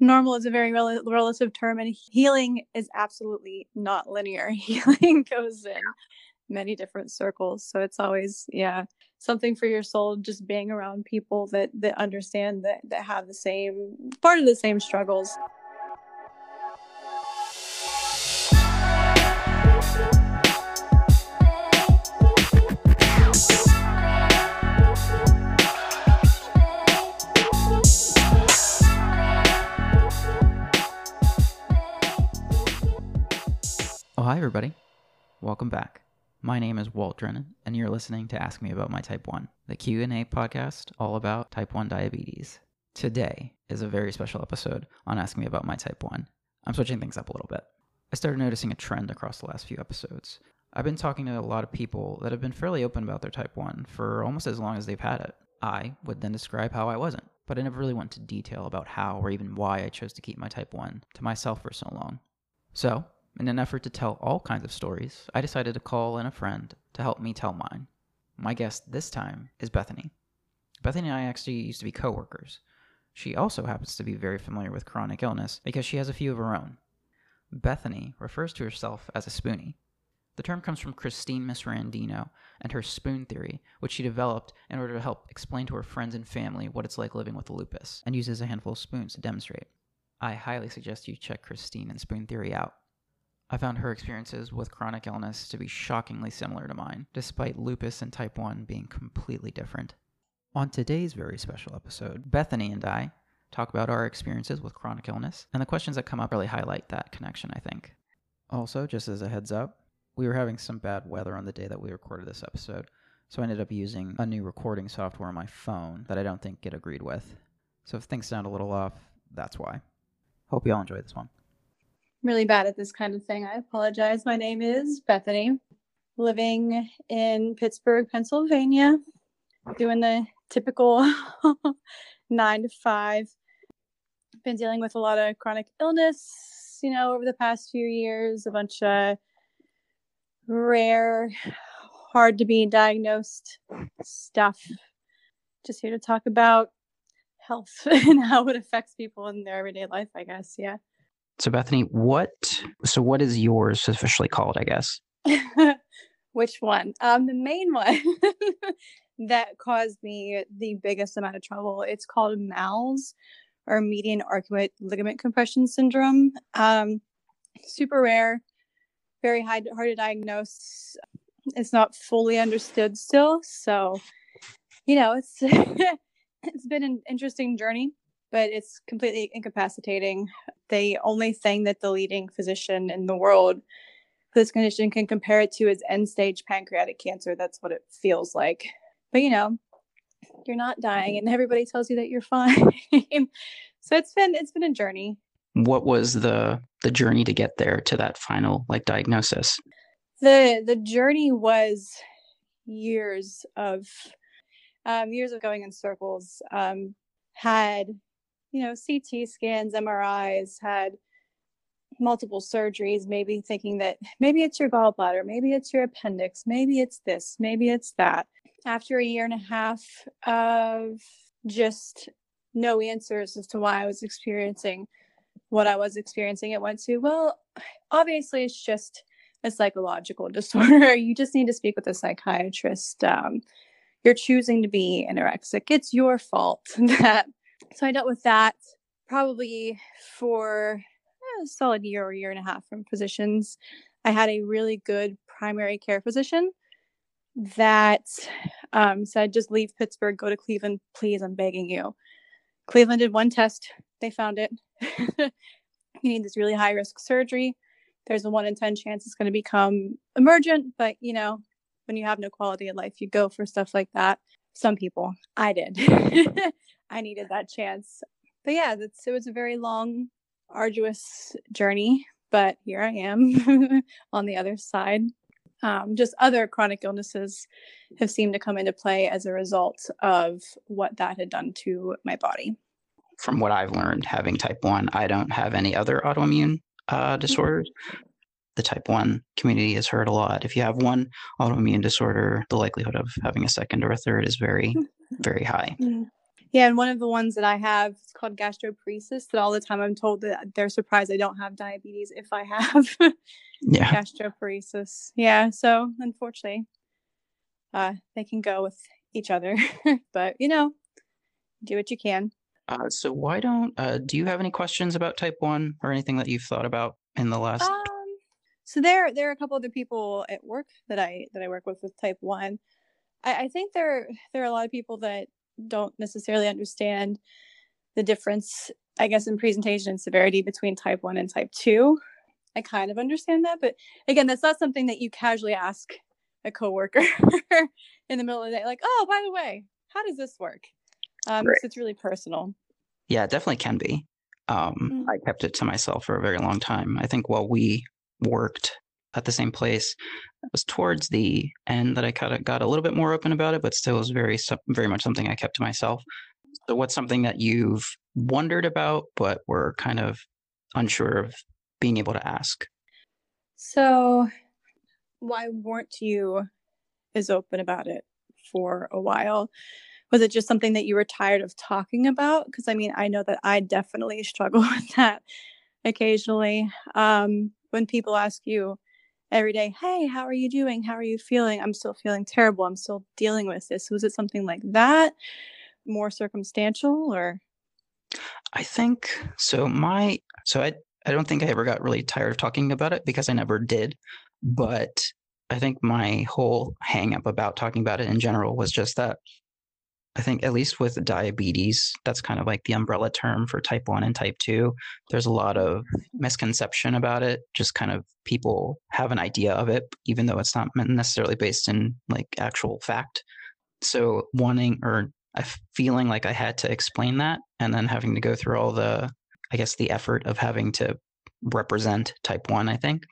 normal is a very rel- relative term and healing is absolutely not linear. Healing goes in many different circles so it's always yeah something for your soul just being around people that that understand that that have the same part of the same struggles hi, everybody. Welcome back. My name is Walt Drennan, and you're listening to Ask Me About My Type 1, the Q&A podcast all about type 1 diabetes. Today is a very special episode on Ask Me About My Type 1. I'm switching things up a little bit. I started noticing a trend across the last few episodes. I've been talking to a lot of people that have been fairly open about their type 1 for almost as long as they've had it. I would then describe how I wasn't, but I never really went into detail about how or even why I chose to keep my type 1 to myself for so long. So, in an effort to tell all kinds of stories, I decided to call in a friend to help me tell mine. My guest this time is Bethany. Bethany and I actually used to be coworkers. She also happens to be very familiar with chronic illness because she has a few of her own. Bethany refers to herself as a spoonie. The term comes from Christine Miserandino and her spoon theory, which she developed in order to help explain to her friends and family what it's like living with lupus, and uses a handful of spoons to demonstrate. I highly suggest you check Christine and spoon theory out. I found her experiences with chronic illness to be shockingly similar to mine, despite lupus and type 1 being completely different. On today's very special episode, Bethany and I talk about our experiences with chronic illness, and the questions that come up really highlight that connection, I think. Also, just as a heads up, we were having some bad weather on the day that we recorded this episode, so I ended up using a new recording software on my phone that I don't think it agreed with. So if things sound a little off, that's why. Hope you all enjoy this one really bad at this kind of thing. I apologize. My name is Bethany, living in Pittsburgh, Pennsylvania, doing the typical nine to five. Been dealing with a lot of chronic illness, you know, over the past few years, a bunch of rare, hard to be diagnosed stuff. Just here to talk about health and how it affects people in their everyday life, I guess. Yeah. So Bethany, what so what is yours officially called, I guess? Which one? Um the main one that caused me the biggest amount of trouble. It's called MALS or median arcuate ligament compression syndrome. Um super rare, very high, hard to diagnose. It's not fully understood still, so you know, it's it's been an interesting journey but it's completely incapacitating. The only thing that the leading physician in the world for this condition can compare it to is end stage pancreatic cancer. That's what it feels like. But you know, you're not dying and everybody tells you that you're fine. so it's been it's been a journey. What was the the journey to get there to that final like diagnosis? The the journey was years of um, years of going in circles. Um, had you know, CT scans, MRIs, had multiple surgeries, maybe thinking that maybe it's your gallbladder, maybe it's your appendix, maybe it's this, maybe it's that. After a year and a half of just no answers as to why I was experiencing what I was experiencing, it went to, well, obviously it's just a psychological disorder. You just need to speak with a psychiatrist. Um, you're choosing to be anorexic. It's your fault that so I dealt with that probably for a solid year or year and a half from physicians. I had a really good primary care physician that um, said, just leave Pittsburgh, go to Cleveland, please, I'm begging you. Cleveland did one test, they found it. you need this really high risk surgery. There's a one in 10 chance it's going to become emergent, but you know, when you have no quality of life, you go for stuff like that. Some people, I did. I needed that chance. But yeah, that's it was a very long, arduous journey, but here I am on the other side. Um, just other chronic illnesses have seemed to come into play as a result of what that had done to my body. From what I've learned, having type 1, I don't have any other autoimmune uh, mm-hmm. disorders. The type 1 community has heard a lot. If you have one autoimmune disorder, the likelihood of having a second or a third is very, very high. Mm-hmm Yeah, and one of the ones that I have is called gastroparesis. That all the time I'm told that they're surprised I don't have diabetes if I have Yeah. gastroparesis. Yeah, so unfortunately, uh, they can go with each other, but you know, do what you can. Uh, so why don't uh, do you have any questions about type one or anything that you've thought about in the last? So there, there are a couple other people at work that I that I work with with type one. I, I think there there are a lot of people that don't necessarily understand the difference, I guess, in presentation and severity between type one and type two. I kind of understand that, but again, that's not something that you casually ask a coworker in the middle of the day, like, "Oh, by the way, how does this work?" Um, Right. so it's really personal. Yeah, it definitely can be. Um, Mm. I kept it to myself for a very long time. I think while we worked at the same place, it was towards the end that I kind of got a little bit more open about it, but still was very, very much something I kept to myself. So, what's something that you've wondered about, but were kind of unsure of being able to ask? So, why weren't you as open about it for a while? Was it just something that you were tired of talking about? Because I mean, I know that I definitely struggle with that occasionally. Um, when people ask you every day, Hey, how are you doing? How are you feeling? I'm still feeling terrible. I'm still dealing with this. Was it something like that? More circumstantial or? I think so. My so I I don't think I ever got really tired of talking about it because I never did. But I think my whole hang up about talking about it in general was just that I think at least with diabetes, that's kind of like the umbrella term for type one and type two. There's a lot of misconception about it. Just kind of people have an idea of it, even though it's not necessarily based in like actual fact. So wanting or feeling like I had to explain that and then having to go through all the, I guess, the effort of having to represent type one, I think,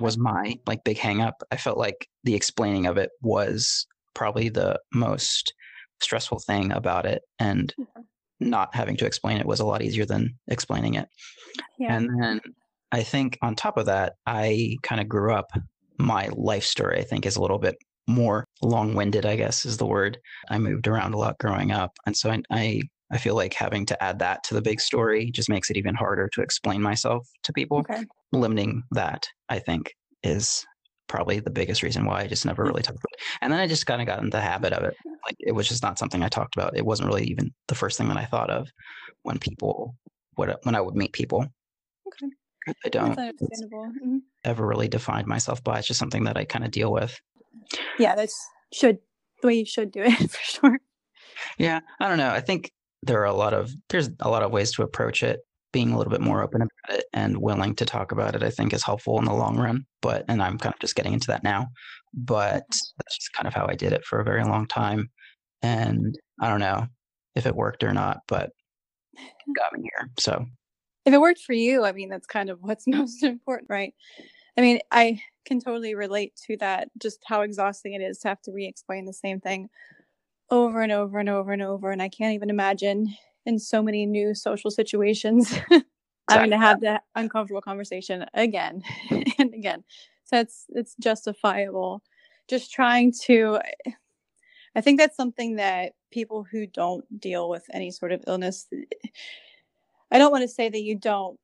was my like big hang up. I felt like the explaining of it was probably the most stressful thing about it. And Okay. not having to explain it was a lot easier than explaining it. Yeah. And then I think on top of that, I kind of grew up. My life story, I think, is a little bit more long winded, I guess is the word. I moved around a lot growing up. And so I, I, I feel like having to add that to the big story just makes it even harder to explain myself to people. okay. Limiting that, I think, is probably the biggest reason why I just never really talked about it. And then I just kind of got into the habit of it. Like it was just not something I talked about. It wasn't really even the first thing that I thought of when people would when I would meet people. Okay. I don't. Mhm. ever really defined myself by. It's just something that I kind of deal with. Yeah, that's should the way you should do it for sure. Yeah, I don't know. I think there are a lot of there's a lot of ways to approach it. Being a little bit more open about it and willing to talk about it, I think, is helpful in the long run. But and I'm kind of just getting into that now. But mm-hmm. that's just kind of how I did it for a very long time. And I don't know if it worked or not, but got me here. So if it worked for you, I mean, that's kind of what's most important, right? I mean, I can totally relate to that, just how exhausting it is to have to re explain the same thing over and over and over and over. And I can't even imagine in so many new social situations having to have that uncomfortable conversation again and again. So it's it's justifiable. Just trying to I think that's something that people who don't deal with any sort of illness I don't want to say that you don't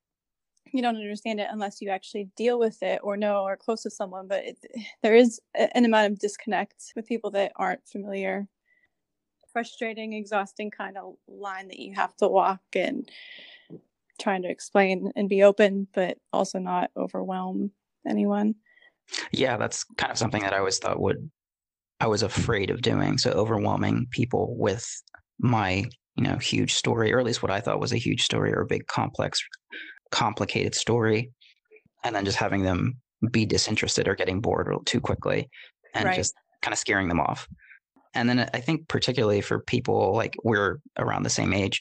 you don't understand it unless you actually deal with it or know or close to someone but it, there is an amount of disconnect with people that aren't familiar frustrating exhausting kind of line that you have to walk and trying to explain and be open but also not overwhelm anyone yeah, that's kind of something that I always thought would I was afraid of doing. So overwhelming people with my, you know, huge story, or at least what I thought was a huge story or a big complex, complicated story. And then just having them be disinterested or getting bored too quickly and Right. just kind of scaring them off. And then I think particularly for people like we're around the same age,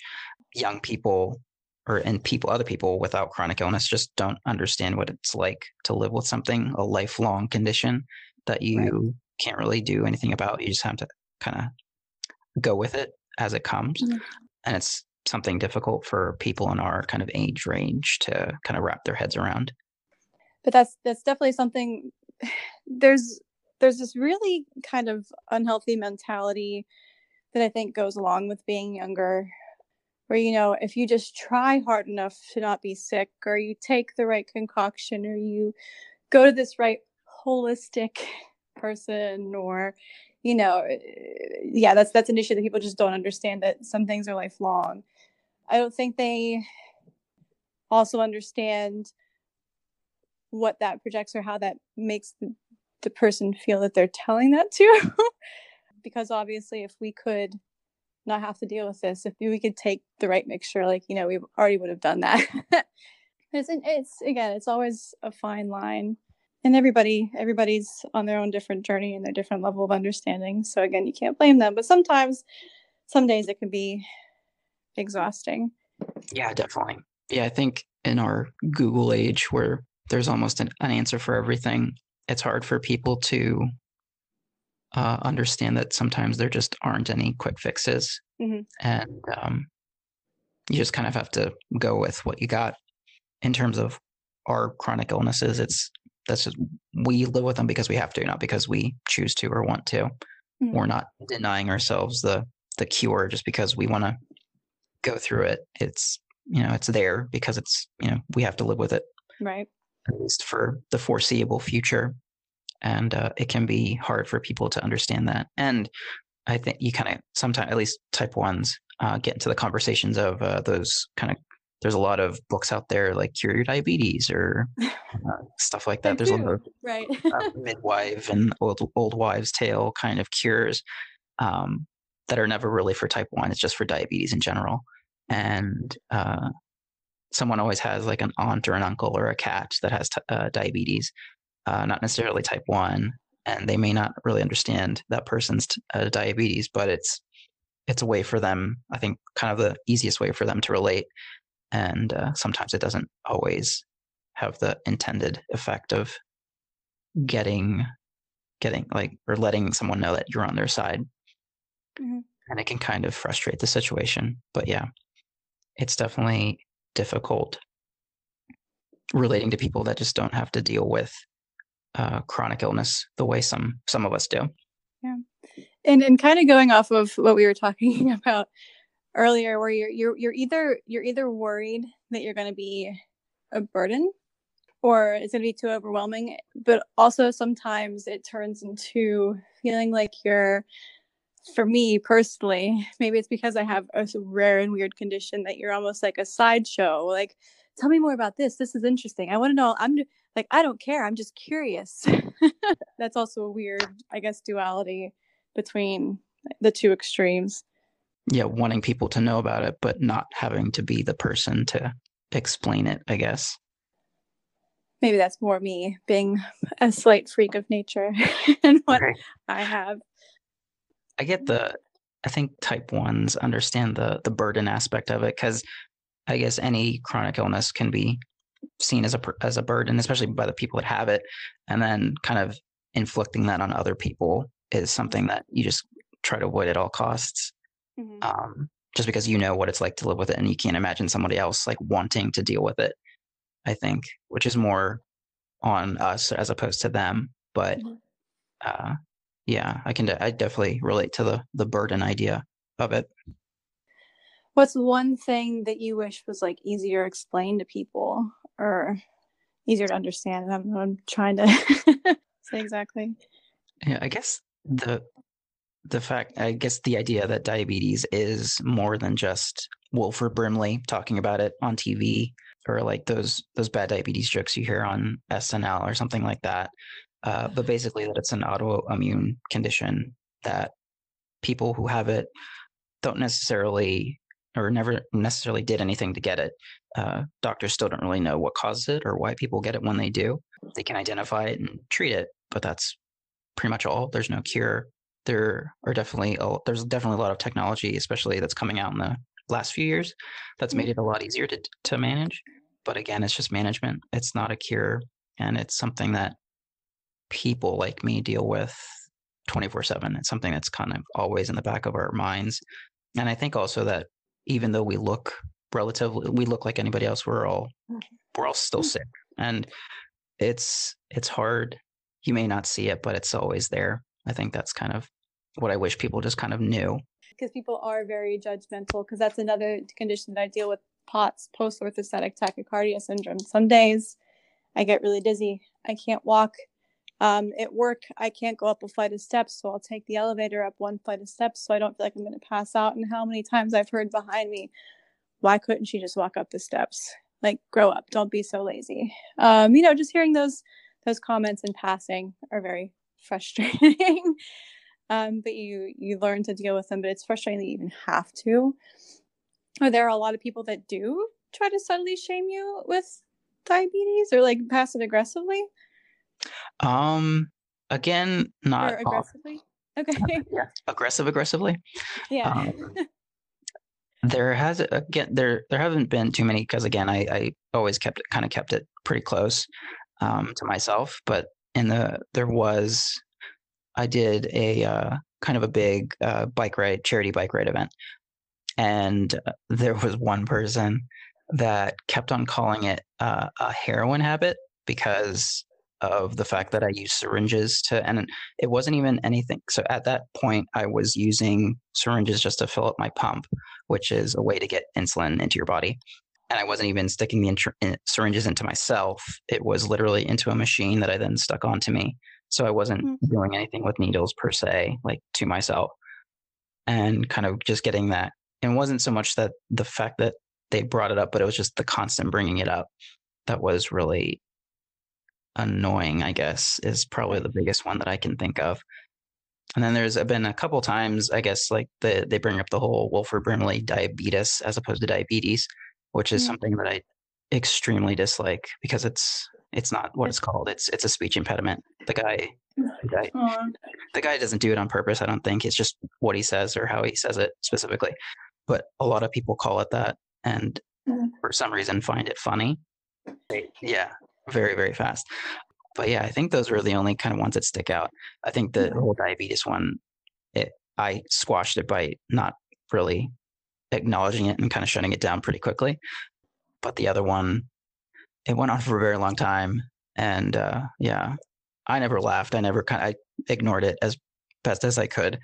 young people or and people other people without chronic illness just don't understand what it's like to live with something, a lifelong condition that you can't really do anything about. You just have to kind of go with it as it comes. Mhm. And it's something difficult for people in our kind of age range to kind of wrap their heads around. but that's that's definitely something there's there's this really kind of unhealthy mentality that I think goes along with being younger. Where, you know, if you just try hard enough to not be sick, or you take the right concoction, or you go to this right holistic person, or, you know, eh, yeah, that's that's an issue that people just don't understand that some things are lifelong. I don't think they also understand what that projects or how that makes the, person feel that they're telling that to. because obviously, if we could not have to deal with this, if we could take the right mixture, like, you know, we already would have done that. it's, it's, again, it's always a fine line. And everybody, everybody's on their own different journey and their different level of understanding. So again, you can't blame them. But sometimes, some days it can be exhausting. Yeah, definitely. Yeah, I think in our Google age where there's almost an, an answer for everything, it's hard for people to uh, understand that sometimes there just aren't any quick fixes. Mm-hmm. And um, you just kind of have to go with what you got in terms of our chronic illnesses. It's that's just we live with them because we have to, not because we choose to or want to. Mm-hmm. We're not denying ourselves the the cure just because we want to go through it. It's you know it's there because it's you know we have to live with it right at least for the foreseeable future. And uh, it can be hard for people to understand that. And i think you kind of sometimes at least type ones uh, get into the conversations of uh, those kind of there's a lot of books out there like cure your diabetes or uh, stuff like that. There's a lot of right. uh, midwife and old old wives tale kind of cures um, that are never really for type 1 it's just for diabetes in general. And uh, someone always has like an aunt or an uncle or a cat that has t- uh, diabetes, uh, not necessarily type one, and they may not really understand that person's t- uh, diabetes, but it's it's a way for them. I think kind of the easiest way for them to relate, and uh, sometimes it doesn't always have the intended effect of getting getting like or letting someone know that you're on their side. Mm-hmm. And it can kind of frustrate the situation. But yeah, it's definitely difficult relating to people that just don't have to deal with uh, chronic illness the way some some of us do. Yeah, and and kind of going off of what we were talking about earlier, where you're you're you're either you're either worried that you're going to be a burden or it's going to be too overwhelming but also sometimes it turns into feeling like you're for me personally, maybe it's because I have a rare and weird condition that you're almost like a sideshow. Like, tell me more about this. This is interesting. I want to know. I'm like, I don't care. I'm just curious. That's also a weird, I guess, duality between the two extremes. Yeah, wanting people to know about it, but not having to be the person to explain it, I guess. Maybe that's more me being a slight freak of nature and what. I have. I get the I think type ones understand the the burden aspect of it because I guess any chronic illness can be seen as a as a burden, especially by the people that have it, and then kind of inflicting that on other people is something that you just try to avoid at all costs. Mm-hmm. Um, just because you know what it's like to live with it, and you can't imagine somebody else like wanting to deal with it. I think, which is more on us as opposed to them. But mm-hmm. uh, yeah, I can. De- I definitely relate to the the burden idea of it. What's one thing that you wish was like easier explained to people or easier to understand? I'm, I'm trying to say exactly. Yeah, I guess the the fact I guess the idea that diabetes is more than just Wilford Brimley talking about it on TV or like those those bad diabetes jokes you hear on SNL or something like that. Uh, but basically, that it's an autoimmune condition that people who have it don't necessarily or never necessarily did anything to get it. Uh, doctors still don't really know what causes it or why people get it when they do. They can identify it and treat it, but that's pretty much all. There's no cure. There are definitely a, there's definitely a lot of technology, especially that's coming out in the last few years, that's made it a lot easier to to manage. But again, it's just management. It's not a cure, and it's something that people like me deal with 24 7. It's something that's kind of always in the back of our minds. And I think also that even though we look relatively, we look like anybody else, we're all, mm-hmm. we're all still mm. sick. And it's, it's hard. You may not see it, but it's always there. I think that's kind of what I wish people just kind of knew. because people are very judgmental because that's another condition that I deal with POTS, post orthostatic tachycardia syndrome. Some days I get really dizzy. I can't walk. Um, at work, I can't go up a flight of steps, so I'll take the elevator up one flight of steps so I don't feel like I'm going to pass out. And how many times I've heard behind me, why couldn't she just walk up the steps? Like, grow up, don't be so lazy. Um, you know, just hearing those those comments in passing are very frustrating. um, but you you learn to deal with them. But it's frustrating that you even have to. Are there are a lot of people that do try to subtly shame you with diabetes or like passive aggressively? Um, again, not or aggressively. Okay. yeah, aggressive, aggressively. Yeah. Um, there has again there there haven't been too many because again I I always kept it kind of kept it pretty close um, to myself, but in the there was I did a uh, kind of a big uh, bike ride charity bike ride event, and uh, there was one person that kept on calling it uh, a heroin habit because of the fact that I used syringes to, and it wasn't even anything. So at that point, I was using syringes just to fill up my pump, which is a way to get insulin into your body. And I wasn't even sticking the in- in syringes into myself. It was literally into a machine that I then stuck onto me. So I wasn't mm-hmm. doing anything with needles per se, like to myself. And kind of just getting that. And it wasn't so much that the fact that they brought it up, but it was just the constant bringing it up that was really annoying, I guess, is probably the biggest one that I can think of. And then there's been a couple times, I guess, like the they bring up the whole Wilford Brimley diabeetus as opposed to diabetes, which is mm-hmm. something that I extremely dislike because it's it's not what it's called. It's it's a speech impediment. The guy the guy, the guy doesn't do it on purpose. I don't think it's just what he says or how he says it specifically. But a lot of people call it that, and mm-hmm. for some reason find it funny. Yeah, very very fast. But yeah i think those were the only kind of ones that stick out. I think the whole diabetes one it i squashed it by not really acknowledging it and kind of shutting it down pretty quickly. But the other one it went on for a very long time and uh, yeah i never laughed. I never kind of i ignored it as best as i could.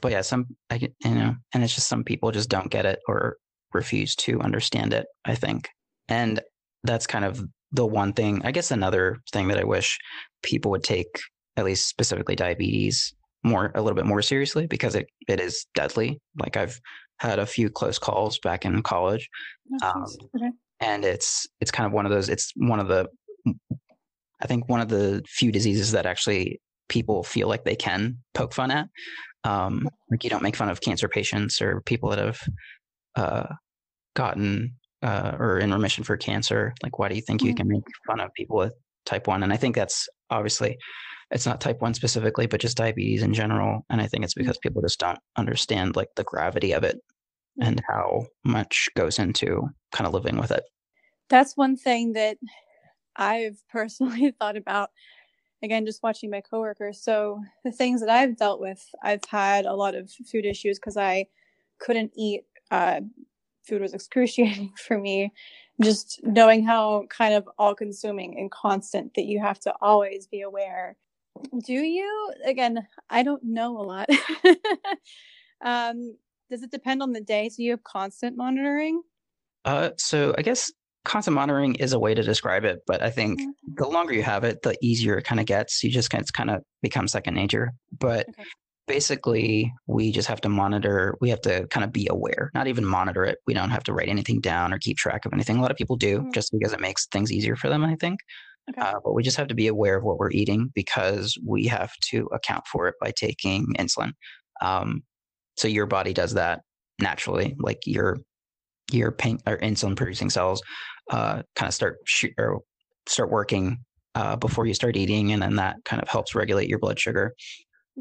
But yeah some i you know and it's just some people just don't get it or refuse to understand it i think. And that's kind of the one thing, I guess another thing that I wish people would take, at least specifically diabetes, more a little bit more seriously because it, it is deadly. Like I've had a few close calls back in college. Um, okay. And it's it's kind of one of those, it's one of the I think one of the few diseases that actually people feel like they can poke fun at. Um, like you don't make fun of cancer patients or people that have uh, gotten uh, or in remission for cancer. Like, why do you think you mm-hmm. can make fun of people with type one? And I think that's obviously it's not type one specifically, but just diabetes in general. And I think it's because people just don't understand like the gravity of it and how much goes into kind of living with it. That's one thing that I've personally thought about. Again, just watching my coworkers. So the things that I've dealt with, I've had a lot of food issues because I couldn't eat uh, food was excruciating for me. Just knowing how kind of all consuming and constant that you have to always be aware. Do you? Again, I don't know a lot. um, does it depend on the day? So you have constant monitoring? Uh, so I guess constant monitoring is a way to describe it, but I think mm-hmm. the longer you have it, the easier it kind of gets. You just kind of, kind of become second nature. But okay basically we just have to monitor we have to kind of be aware not even monitor it. We don't have to write anything down or keep track of anything. A lot of people do mm-hmm. just because it makes things easier for them i think. Okay. uh, but we just have to be aware of what we're eating because we have to account for it by taking insulin. Um, so your body does that naturally like your your pain or insulin producing cells uh, kind of start sh- or start working uh, before you start eating and then that kind of helps regulate your blood sugar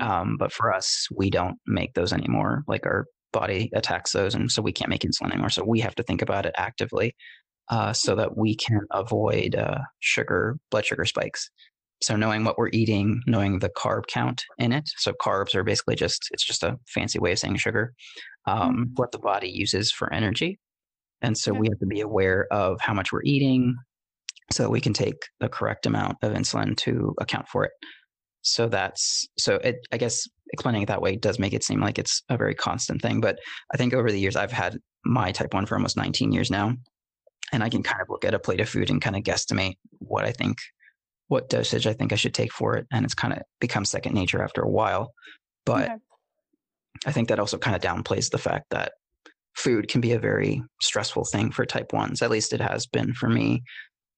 um, but for us, we don't make those anymore. Like our body attacks those, and so we can't make insulin anymore. So we have to think about it actively, uh, so that we can avoid uh, sugar, blood sugar spikes. So knowing what we're eating, knowing the carb count in it. So carbs are basically just it's just a fancy way of saying sugar. Um, mm-hmm. What the body uses for energy, and so we have to be aware of how much we're eating, so that we can take the correct amount of insulin to account for it so that's so it i guess explaining it that way does make it seem like it's a very constant thing. But I think over the years, I've had my type 1 for almost 19 years now. And I can kind of look at a plate of food and kind of guesstimate what I think, what dosage I think I should take for it. And it's kind of become second nature after a while. But okay. I think that also kind of downplays the fact that food can be a very stressful thing for type 1s. At least it has been for me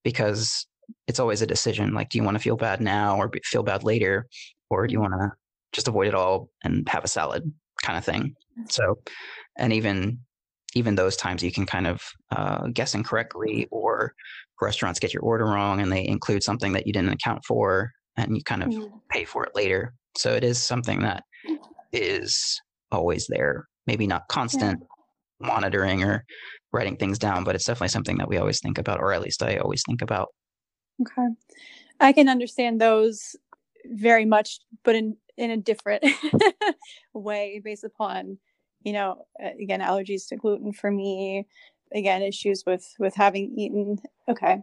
because it's always a decision like do you want to feel bad now or feel bad later? Or do you want to just avoid it all and have a salad kind of thing so and even even those times you can kind of uh, guess incorrectly or restaurants get your order wrong and they include something that you didn't account for and you kind of mm-hmm. pay for it later. So it is something that is always there maybe not constant yeah. monitoring or writing things down but it's definitely something that we always think about or at least i always think about Okay. I can understand those very much, but in in a different way based upon, you know, again, allergies to gluten for me, again, issues with with having eaten. Okay.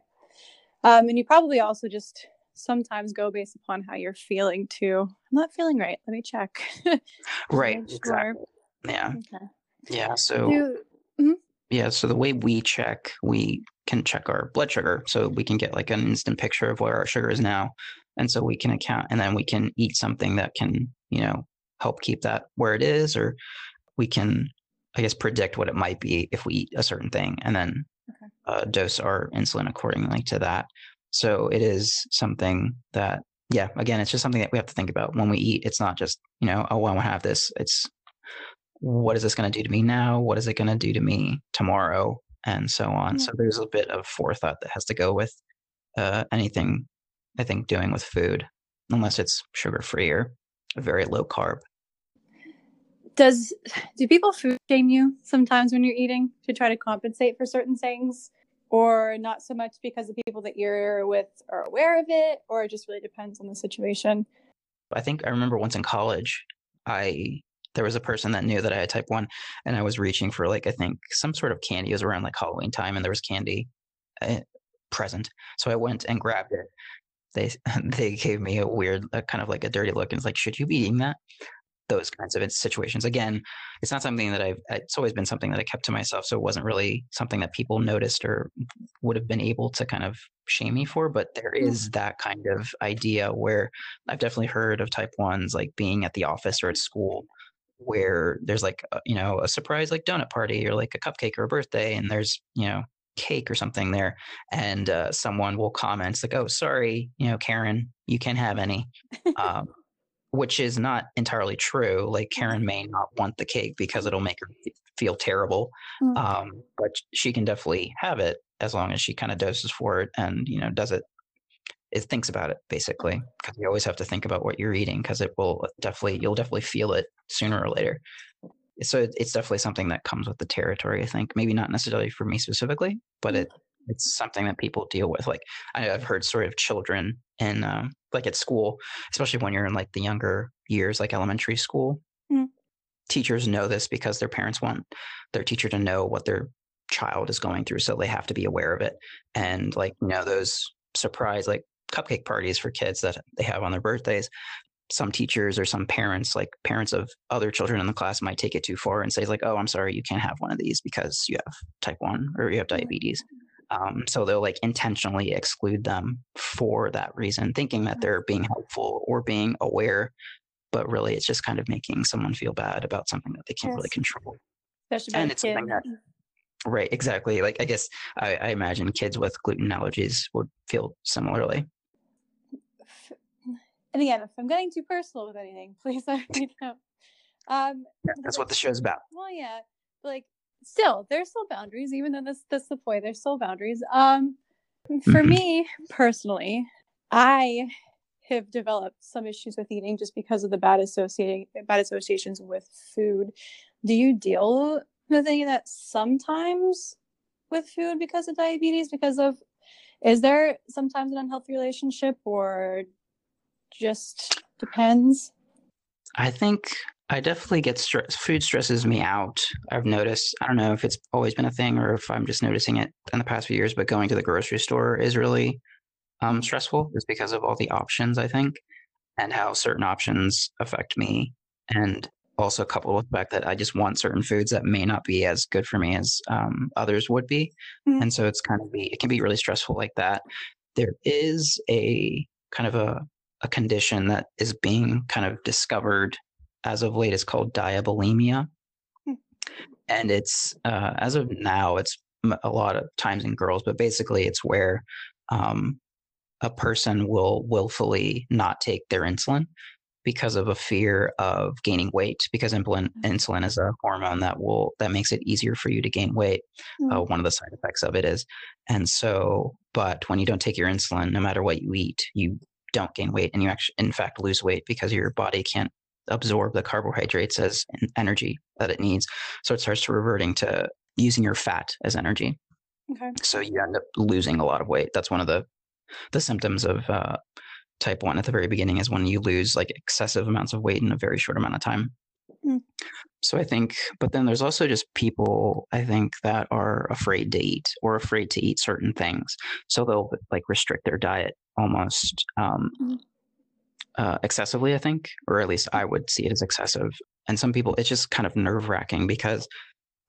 Um, and you probably also just sometimes go based upon how you're feeling too. I'm not feeling right. Let me check. right. Exactly. Yeah. Okay. Yeah. So. Do, mm-hmm. Yeah. So the way we check, we can check our blood sugar. So we can get like an instant picture of where our sugar is now. And so we can account and then we can eat something that can, you know, help keep that where it is, or we can, I guess, predict what it might be if we eat a certain thing and then okay. uh, dose our insulin accordingly to that. So it is something that, yeah, again, it's just something that we have to think about when we eat. It's not just, you know, oh, I want to have this. It's what is this going to do to me now? What is it going to do to me tomorrow? And so on. Yeah. So there's a bit of forethought that has to go with uh, anything I think doing with food, unless it's sugar free or very low carb. Does do people food shame you sometimes when you're eating to try to compensate for certain things, or not so much because the people that you're with are aware of it, or it just really depends on the situation? I think I remember once in college, I there was a person that knew that I had type one, and I was reaching for like I think some sort of candy. It was around like Halloween time, and there was candy uh, present. So I went and grabbed it. They they gave me a weird, uh, kind of like a dirty look, and it's like, should you be eating that? Those kinds of situations. Again, it's not something that I've. It's always been something that I kept to myself, so it wasn't really something that people noticed or would have been able to kind of shame me for. But there hmm. that kind of idea where I've definitely heard of type ones like being at the office or at school where there's like a, you know a surprise like donut party or like a cupcake or a birthday and there's you know cake or something there and uh, someone will comment like oh sorry you know karen you can't have any um, which is not entirely true like karen may not want the cake because it'll make her feel terrible mm. um, but she can definitely have it as long as she kind of doses for it and you know does it it thinks about it basically because you always have to think about what you're eating because it will definitely you'll definitely feel it sooner or later. So it's definitely something that comes with the territory i think. Maybe not necessarily for me specifically but it it's something that people deal with like I, have heard sort of children and um, like at school especially when you're in like the younger years like elementary school mm. teachers know this because their parents want their teacher to know what their child is going through so they have to be aware of it. And like you know those surprise like cupcake parties for kids that they have on their birthdays. Some teachers or some parents like parents of other children in the class might take it too far and say like oh i'm sorry you can't have one of these because you have type 1 or you have diabetes. Um, so they'll like intentionally exclude them for that reason thinking that they're being helpful or being aware but really it's just kind of making someone feel bad about something that they can't yes. really control. Especially and it's something that right exactly like i guess I, I imagine kids with gluten allergies would feel similarly and again, if I'm getting too personal with anything, please let me know. Um, yeah, that's what the show's about. Well, yeah, like still, there's still boundaries, even though this this is the point. There's still boundaries. Um, for mm-hmm. me personally, I have developed some issues with eating just because of the bad associating bad associations with food. Do you deal with any of that sometimes with food because of diabetes? Because of is there sometimes an unhealthy relationship or just depends? I think I definitely get stress. Food stresses me out. I've noticed. I don't know if it's always been a thing or if I'm just noticing it in the past few years. But going to the grocery store is really um, stressful, just because of all the options. I think, and how certain options affect me and also coupled with the fact that I just want certain foods that may not be as good for me as um, others would be, mm-hmm. and so it's kind of be it can be really stressful like that. There is a kind of a a condition that is being kind of discovered as of late. It's called diabulimia, mm-hmm. and it's uh, as of now it's a lot of times in girls, but basically it's where um, a person will willfully not take their insulin because of a fear of gaining weight because insulin mm-hmm. insulin is a hormone that will that makes it easier for you to gain weight mm-hmm. uh, one of the side effects of it is and so but when you don't take your insulin no matter what you eat you don't gain weight and you actually in fact lose weight because your body can't absorb the carbohydrates as energy that it needs. So it starts to reverting to using your fat as energy. Okay. So you end up losing a lot of weight. That's one of the the symptoms of uh, type 1 at the very beginning is when you lose like excessive amounts of weight in a very short amount of time. Mm. So I think, but then there's also just people I think that are afraid to eat or afraid to eat certain things. So they'll like restrict their diet almost um, mm. uh, excessively, I think, or at least I would see it as excessive. And some people, it's just kind of nerve wracking because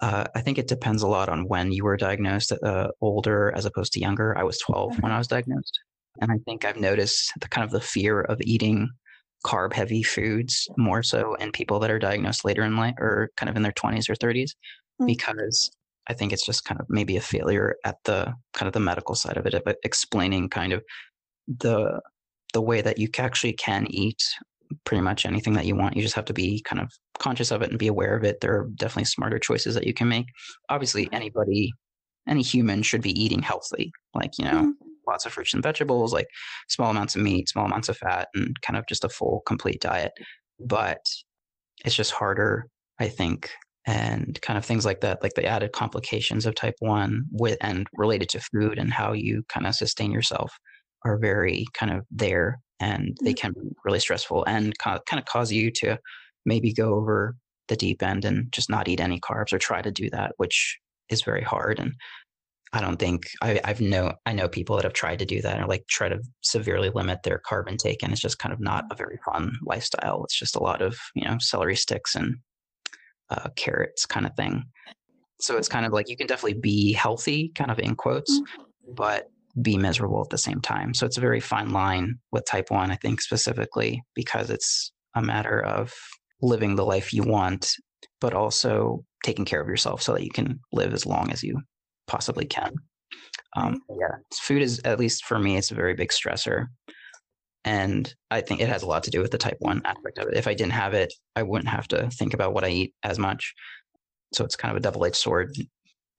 uh, I think it depends a lot on when you were diagnosed, uh, older as opposed to younger. I was 12 when I was diagnosed. And I think I've noticed the kind of the fear of eating carb heavy foods more so in people that are diagnosed later in life or kind of in their 20s or 30s mm-hmm. because I think it's just kind of maybe a failure at the kind of the medical side of it, of explaining kind of the the way that you actually can eat pretty much anything that you want. You just have to be kind of conscious of it and be aware of it. There are definitely smarter choices that you can make. Obviously, anybody, any human should be eating healthy. Like, you know, mm-hmm lots of fruits and vegetables, like small amounts of meat, small amounts of fat, and kind of just a full, complete diet. But it's just harder, I think, and kind of things like that, like the added complications of type one with and related to food and how you kind of sustain yourself are very kind of there and they mm-hmm. can be really stressful and kind of cause you to maybe go over the deep end and just not eat any carbs or try to do that, which is very hard. And I don't think I, I've know I know people that have tried to do that or like try to severely limit their carb intake, and it's just kind of not a very fun lifestyle. It's just a lot of you know celery sticks and uh, carrots kind of thing. So it's kind of like you can definitely be healthy, kind of in quotes, mm-hmm. but be miserable at the same time. So it's a very fine line with type one, I think specifically because it's a matter of living the life you want, but also taking care of yourself so that you can live as long as you possibly can. Um, yeah, food is at least for me, it's a very big stressor, and I think it has a lot to do with the type one aspect of it. If I didn't have it, I wouldn't have to think about what I eat as much. So it's kind of a double edged sword.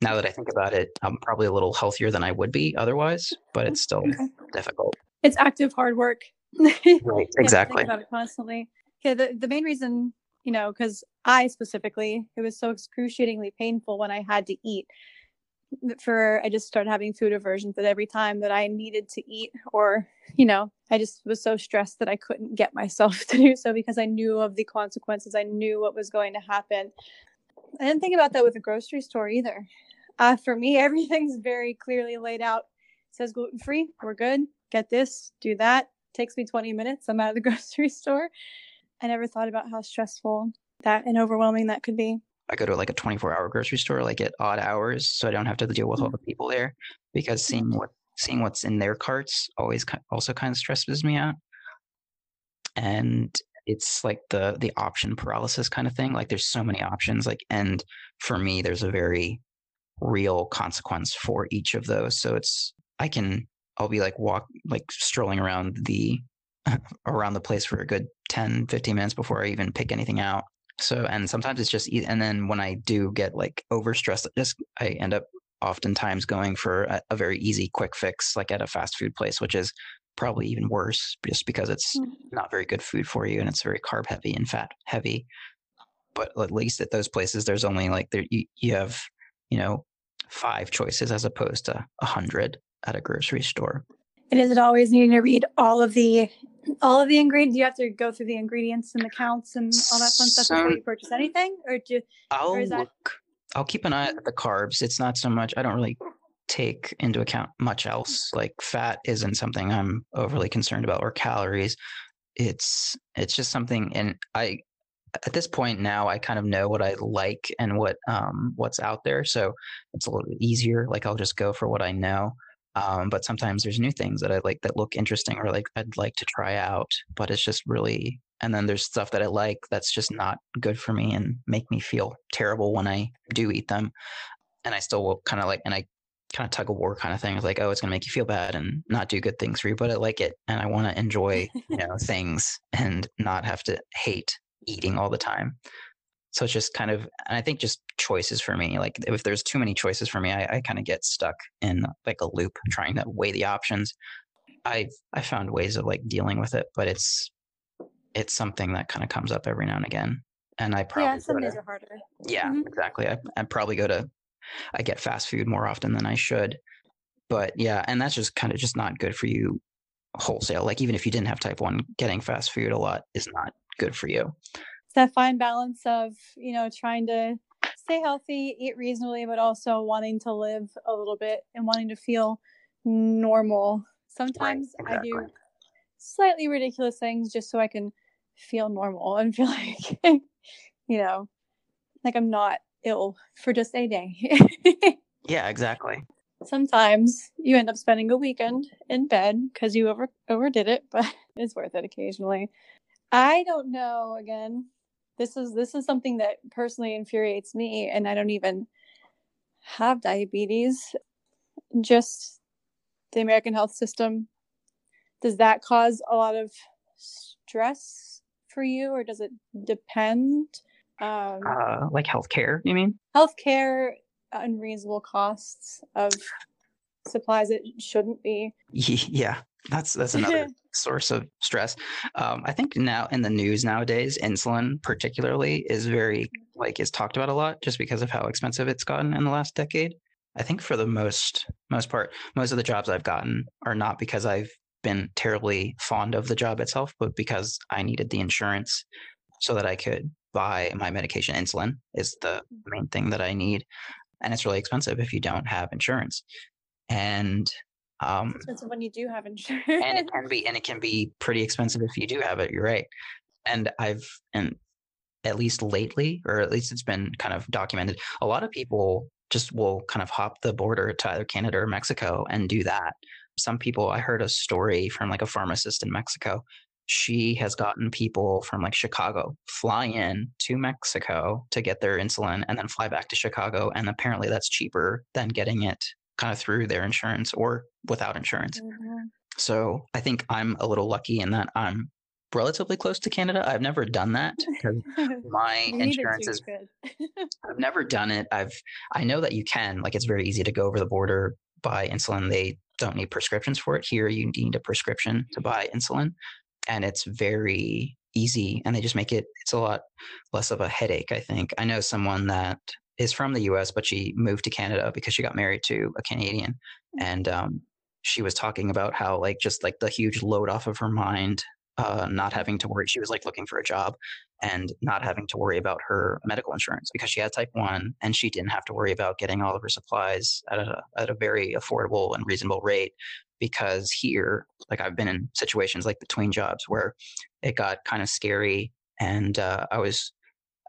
Now that I think about it, I'm probably a little healthier than I would be otherwise, but it's still okay. difficult. It's active hard work. right, exactly. about it constantly. Yeah, the, the main reason, you know, because I specifically, it was so excruciatingly painful when I had to eat for I just started having food aversions that every time that I needed to eat or you know I just was so stressed that I couldn't get myself to do so because I knew of the consequences. I knew what was going to happen. I didn't think about that with a grocery store either. Uh, for me everything's very clearly laid out. It says gluten free we're good. Get this do that. It takes me 20 minutes I'm out of the grocery store. I never thought about how stressful that and overwhelming that could be I go to like a 24 hour grocery store, like at odd hours, so I don't have to deal with all mm-hmm. the people there. Because seeing mm-hmm. what seeing what's in their carts always also kind of stresses me out. And it's like the the option paralysis kind of thing. Like there's so many options. Like and for me, there's a very real consequence for each of those. So it's I can I'll be like walk like strolling around the around the place for a good 10 15 minutes before I even pick anything out so, and sometimes it's just, and then when I do get like overstressed, just I end up oftentimes going for a, a, very easy quick fix, like at a fast food place, which is probably even worse just because it's mm-hmm. not very good food for you and it's very carb heavy and fat heavy. But at least at those places, there's only like there you, you have, you know, five choices as opposed to a hundred at a grocery store. And is it always needing to read all of the all of the ingredients? You have to go through the ingredients and the counts and all that fun stuff before you purchase anything, or do? I'll or that... look. I'll keep an eye at the carbs. It's not so much. I don't really take into account much else. Like fat isn't something I'm overly concerned about, or calories. It's it's just something, and I at this point now I kind of know what I like and what um what's out there. So it's a little easier. Like I'll just go for what I know. Um, but sometimes there's new things that I like that look interesting or like I'd like to try out, but it's just really and then there's stuff that I like that's just not good for me and make me feel terrible when I do eat them. And I still will kind of like and I kind of tug of war kind of thing. It's like, oh, it's gonna make you feel bad and not do good things for you, but I like it and I want to enjoy, you know, things and not have to hate eating all the time. So it's just kind of, and I think just choices for me. Like if there's too many choices for me, I, I kind of get stuck in like a loop trying to weigh the options. I've I found ways of like dealing with it, but it's it's something that kind of comes up every now and again. And I probably yeah, some days are harder. Yeah, mm-hmm. exactly. I I probably go to I get fast food more often than I should. But yeah, and that's just kind of just not good for you wholesale. Like even if you didn't have type one, getting fast food a lot is not good for you. It's that fine balance of, you know, trying to stay healthy, eat reasonably, but also wanting to live a little bit and wanting to feel normal. Sometimes right, exactly. I do slightly ridiculous things just so I can feel normal and feel like, you know, like I'm not ill for just a day. yeah, exactly. Sometimes you end up spending a weekend in bed because you over overdid it, but it's worth it occasionally. I don't know. Again, this is this is something that personally infuriates me, and I don't even have diabetes. Just the American health system. Does that cause a lot of stress for you, or does it depend? Um, uh, like healthcare, you mean? Healthcare, unreasonable costs of supplies that shouldn't be. Yeah, that's that's another source of stress. Um, I think now in the news nowadays, insulin particularly is very like is talked about a lot just because of how expensive it's gotten in the last decade. I think for the most most part, most of the jobs I've gotten are not because I've been terribly fond of the job itself, but because I needed the insurance so that I could buy my medication. Insulin is the main thing that I need, and it's really expensive if you don't have insurance. And um, expensive when you do have insurance, and it can be, and it can be pretty expensive if you do have it. You're right. And I've, and at least lately, or at least it's been kind of documented, a lot of people just will kind of hop the border to either Canada or Mexico and do that. Some people, I heard a story from like a pharmacist in Mexico she has gotten people from like Chicago fly in to Mexico to get their insulin and then fly back to Chicago. And apparently that's cheaper than getting it kind of through their insurance or without insurance. Mm-hmm. So I think I'm a little lucky in that I'm relatively close to Canada. I've never done that because my insurance is I've never done it. I've I know that you can like it's very easy to go over the border buy insulin. They don't need prescriptions for it. Here you need a prescription to buy insulin and it's very easy and they just make it it's a lot less of a headache i think i know someone that is from the us but she moved to canada because she got married to a canadian mm. and um, she was talking about how like just like the huge load off of her mind uh, not having to worry she was like looking for a job and not having to worry about her medical insurance because she had type 1 and she didn't have to worry about getting all of her supplies at a, at a very affordable and reasonable rate because here, like I've been in situations like between jobs where it got kind of scary and uh, I was,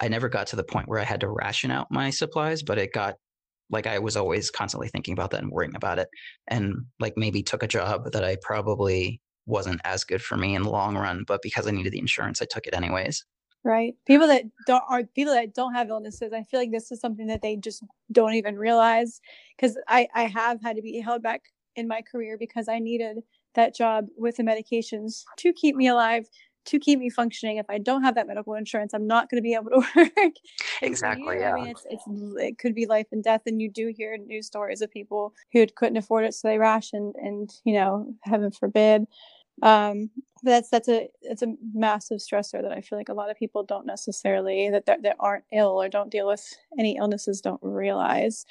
I never got to the point where I had to ration out my supplies, but it got like I was always constantly thinking about that and worrying about it. And like maybe took a job that I probably wasn't as good for me in the long run, but because I needed the insurance, I took it anyways. Right. People that don't are people that don't have illnesses. I feel like this is something that they just don't even realize because I I have had to be held back in my career because I needed that job with the medications to keep me alive, to keep me functioning. If I don't have that medical insurance, I'm not going to be able to work. exactly. yeah. I mean, it's, it's, it could be life and death. And you do hear news stories of people who couldn't afford it. So they rationed and, you know, heaven forbid. Um, that's, that's a, it's a massive stressor that I feel like a lot of people don't necessarily that, that, that aren't ill or don't deal with any illnesses don't realize.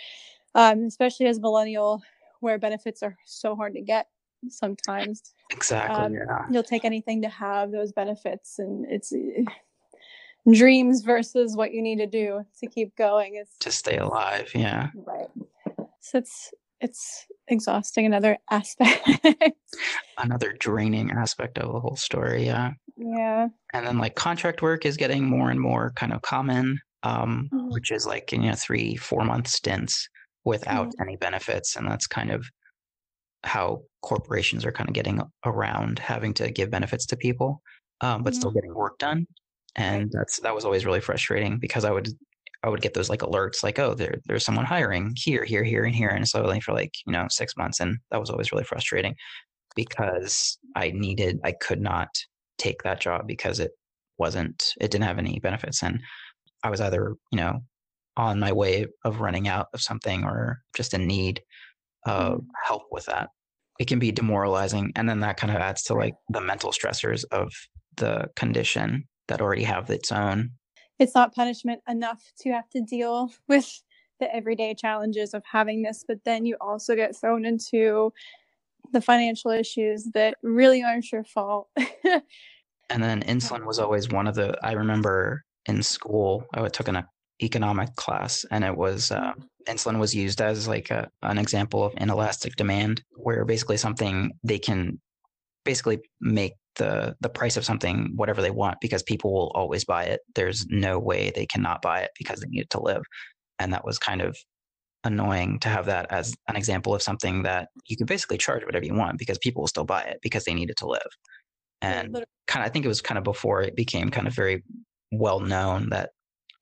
Um, especially as millennial where benefits are so hard to get sometimes. Exactly. Um, yeah. You'll take anything to have those benefits, and it's uh, dreams versus what you need to do to keep going. It's to stay alive. Yeah. Right. So it's it's exhausting another aspect another draining aspect of the whole story yeah yeah and then like contract work is getting more and more kind of common um, mm-hmm. which is like you know three four month stints without mm-hmm. any benefits and that's kind of how corporations are kind of getting around having to give benefits to people um, but mm-hmm. still getting work done and that's that was always really frustrating because i would I would get those like alerts like, oh, there, there's someone hiring here, here, here, and here. And slowly for like, you know, six months. And that was always really frustrating because I needed, I could not take that job because it wasn't, it didn't have any benefits. And I was either, you know, on my way of running out of something or just in need of mm-hmm. help with that. It can be demoralizing. And then that kind of adds to like the mental stressors of the condition that already have its own it's not punishment enough to have to deal with the everyday challenges of having this, but then you also get thrown into the financial issues that really aren't your fault. and then insulin was always one of the, I remember in school, I took an economic class and it was, uh, insulin was used as like a, an example of inelastic demand, where basically something they can basically make the the price of something whatever they want because people will always buy it. There's no way they cannot buy it because they need it to live. And that was kind of annoying to have that as an example of something that you can basically charge whatever you want because people will still buy it because they need it to live. And kind of I think it was kind of before it became kind of very well known that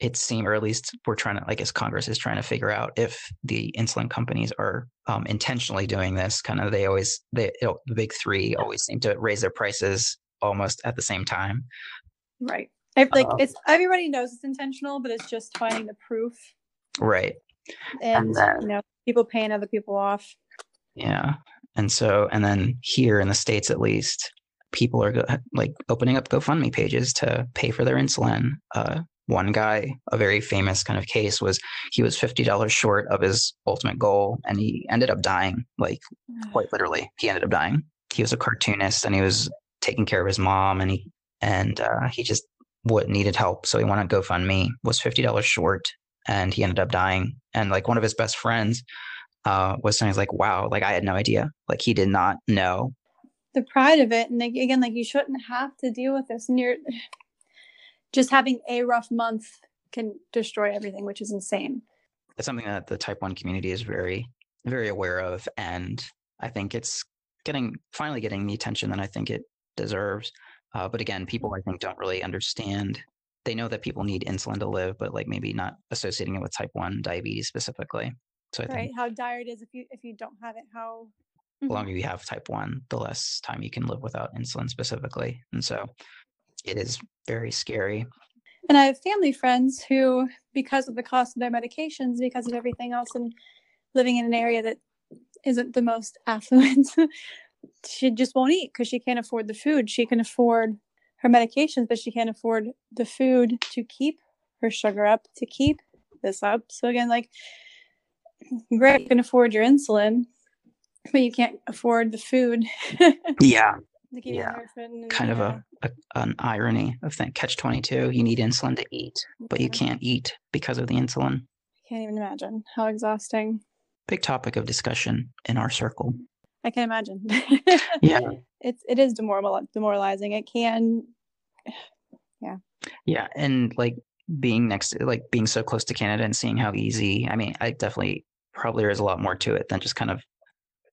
it seemed, or at least we're trying to, I guess Congress is trying to figure out if the insulin companies are um, intentionally doing this. Kind of, they always, they, you know, the big three always seem to raise their prices almost at the same time. Right. I, like um, it's everybody knows it's intentional, but it's just finding the proof. Right. And, and then, you know, people paying other people off. Yeah. And so, and then here in the States, at least, people are go- like opening up GoFundMe pages to pay for their insulin. Uh, one guy, a very famous kind of case was he was $50 short of his ultimate goal and he ended up dying, like quite literally. He ended up dying. He was a cartoonist and he was taking care of his mom and he, and uh, he just what needed help. So he went on GoFundMe, was $50 short and he ended up dying. And like one of his best friends uh, was saying, like, wow, like I had no idea. Like he did not know. The pride of it. And again, like you shouldn't have to deal with this. And you're, just having a rough month can destroy everything, which is insane. It's something that the type 1 community is very, very aware of. And I think it's getting, finally getting the attention that I think it deserves. Uh, but again, people I think don't really understand. They know that people need insulin to live, but like maybe not associating it with type 1 diabetes specifically. So I right, think how dire it is if you if you don't have it, how the mm-hmm. longer you have type 1 the less time you can live without insulin specifically and so it is very scary. And I have family friends who, because of the cost of their medications, because of everything else, and living in an area that isn't the most affluent, she just won't eat because she can't afford the food. She can afford her medications, but she can't afford the food to keep her sugar up, to keep this up. So again, like, great, you can afford your insulin, but you can't afford the food. yeah yeah, kind of a, a, an irony of that catch 22 you need insulin to eat but you can't eat because of the insulin. I can't even imagine how exhausting. Big topic of discussion in our circle. I can imagine. Yeah. It's it is demoral, demoralizing. It can yeah. Yeah and like being next like being so close to canada and seeing how easy i mean i definitely probably there's a lot more to it than just kind of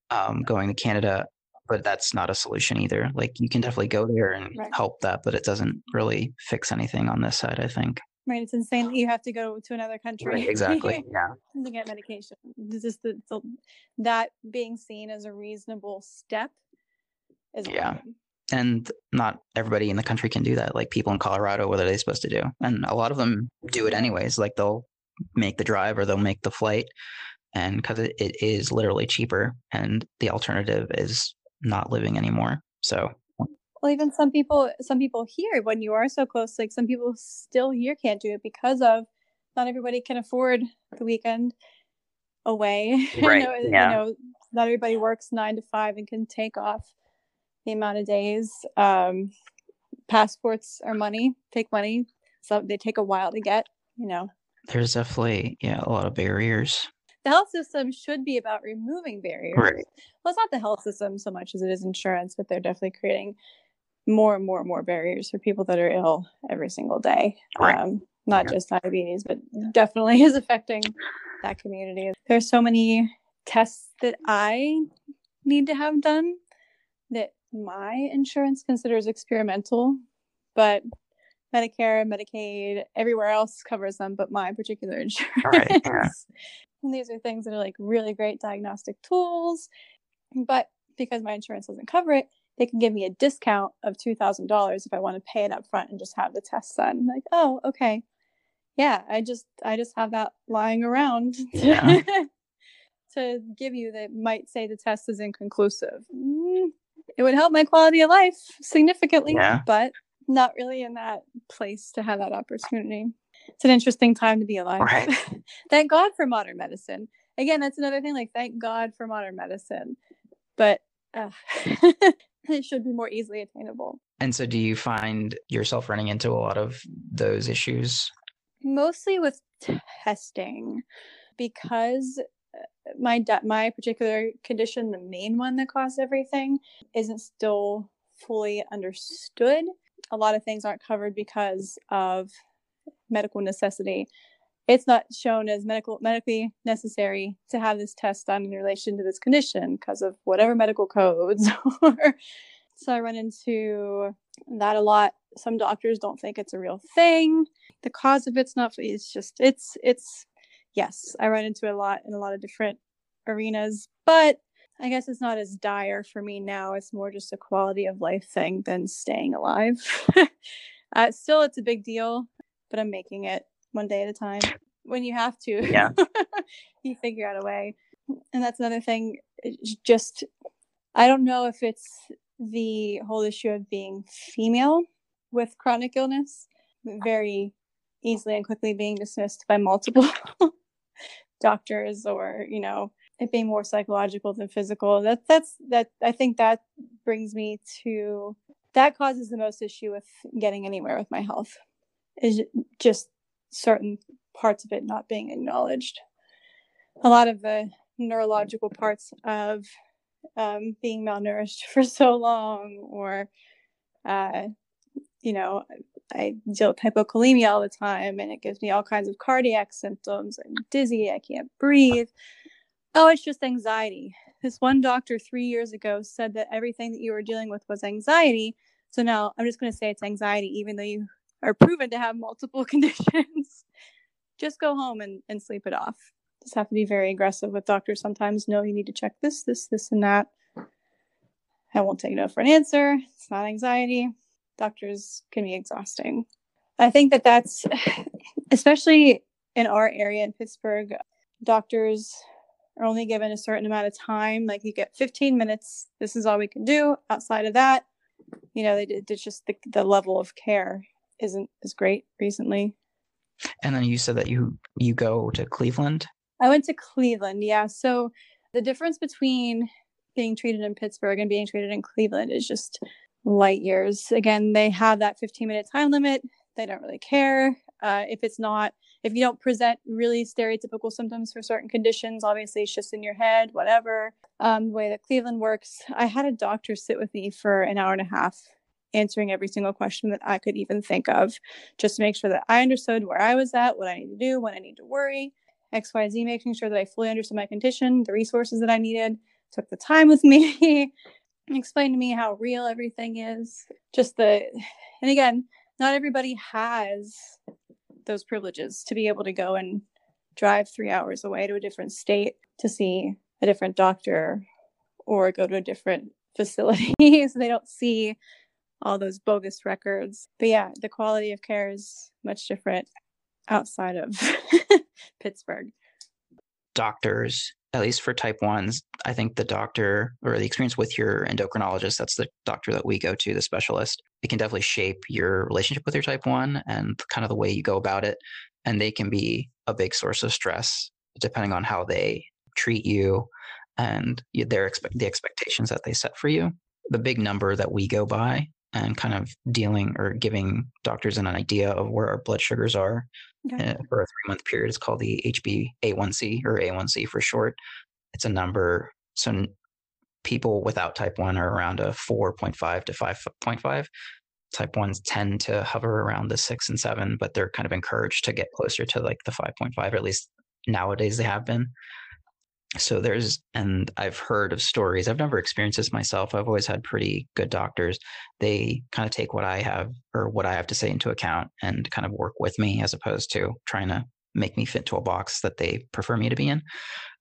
um, going to canada but that's not a solution either. Like you can definitely go there and right. help that, but it doesn't really fix anything on this side, I think. Right. It's insane that you have to go to another country. Right, exactly. yeah. To get medication. Just the, the, that being seen as a reasonable step is yeah. And not everybody in the country can do that. Like people in Colorado, what are they supposed to do? And a lot of them do it anyways. Like they'll make the drive or they'll make the flight and because it, it is literally cheaper and the alternative is not living anymore. So well even some people some people here when you are so close like some people still here can't do it because of not everybody can afford the weekend away right you, know, yeah. you know not everybody works nine to five and can take off the amount of days um passports are money take money so they take a while to get you know there's definitely yeah a lot of barriers the health system should be about removing barriers. Right. Well, it's not the health system so much as it is insurance, but they're definitely creating more and more and more barriers for people that are ill every single day. Right. Um, not Yeah. just diabetes, but definitely is affecting that community. There's so many tests that I need to have done that my insurance considers experimental, but Medicare, Medicaid, everywhere else covers them, but my particular insurance. Right, yeah. And these are things that are like really great diagnostic tools, but because my insurance doesn't cover it, they can give me a discount of two thousand dollars if I want to pay it up front and just have the test done. Like, oh, okay, yeah, I just I just have that lying around to, Yeah. to give you that might say the test is inconclusive. Mm, it would help my quality of life significantly, Yeah. but not really in that place to have that opportunity. It's an interesting time to be alive. Right. thank God for modern medicine. Again, that's another thing. Like, thank God for modern medicine, but uh, it should be more easily attainable. And so, do you find yourself running into a lot of those issues? mostly with testing because uh, my my particular condition the main one that caused everything isn't still fully understood a lot of things aren't covered because of medical necessity it's not shown as medical medically necessary to have this test done in relation to this condition because of whatever medical codes so i run into that a lot. Some doctors don't think it's a real thing. The cause of it's not it's just it's it's yes i run into a lot in a lot of different arenas but i guess it's not as dire for me now. It's more just a quality of life thing than staying alive. Uh, still it's a big deal but i'm making it one day at a time when you have to Yeah. you figure out a way and that's another thing eh, it's just i don't know if it's the whole issue of being female with chronic illness very easily and quickly being dismissed by multiple doctors or you know it being more psychological than physical that that's that i think that brings me to that causes the most issue with getting anywhere with my health is just certain parts of it not being acknowledged a lot of the neurological parts of um, being malnourished for so long or uh, you know I deal with hypokalemia all the time and it gives me all kinds of cardiac symptoms. I'm dizzy, I can't breathe. Oh, it's just anxiety. This one doctor three years ago said that everything that you were dealing with was anxiety. So now I'm just going to say it's anxiety, even though you are proven to have multiple conditions. just go home and, and sleep it off. Just have to be very aggressive with doctors sometimes. No, you need to check this, this, this, and that. I won't take no for an answer. It's not anxiety doctors can be exhausting. I think that that's especially in our area in Pittsburgh, doctors are only given a certain amount of time. Like you get 15 minutes. This is all we can do. Outside of that, you know, it's just the, the level of care isn't as great recently. And then you said that you you go to Cleveland. I went to Cleveland. Yeah. So the difference between being treated in Pittsburgh and being treated in Cleveland is just light years. Again, they have that 15 minute time limit. They don't really care. Uh, if it's not, if you don't present really stereotypical symptoms for certain conditions, obviously it's just in your head, whatever. Um, the way that Cleveland works, I had a doctor sit with me for an hour and a half answering every single question that I could even think of, just to make sure that I understood where I was at, what I need to do, when I need to worry, XYZ, making sure that I fully understood my condition, the resources that I needed, took the time with me, explained to me how real everything is. Just the, and again, not everybody has those privileges to be able to go and drive three hours away to a different state to see a different doctor or go to a different facility so they don't see all those bogus records. But yeah, the quality of care is much different outside of Pittsburgh. Doctors, at least for type ones, I think the doctor or the experience with your endocrinologist, that's the doctor that we go to, the specialist, it can definitely shape your relationship with your type one and kind of the way you go about it. And they can be a big source of stress depending on how they treat you and their expect the expectations that they set for you. The big number that we go by and kind of dealing or giving doctors an idea of where our blood sugars are okay. uh, for a three month period. It's called the HbA1c or A1c for short. It's a number. So people without type 1 are around a 4.5 to 5.5 type 1s tend to hover around the 6 and 7 but they're kind of encouraged to get closer to like the 5.5 or at least nowadays they have been so there's and i've heard of stories i've never experienced this myself i've always had pretty good doctors. They kind of take what i have or what i have to say into account and kind of work with me as opposed to trying to make me fit to a box that they prefer me to be in.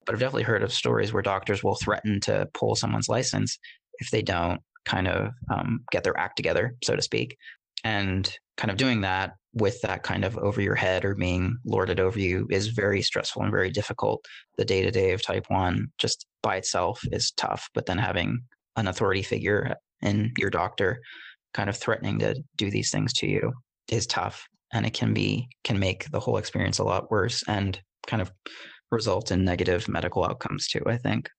But i've definitely heard of stories where doctors will threaten to pull someone's license if they don't kind of um, get their act together so to speak and kind of doing that with that kind of over your head or being lorded over you is very stressful and very difficult. The day to day of type one just by itself is tough, but then having an authority figure in your doctor kind of threatening to do these things to you is tough and it can be can make the whole experience a lot worse and kind of result in negative medical outcomes too i think.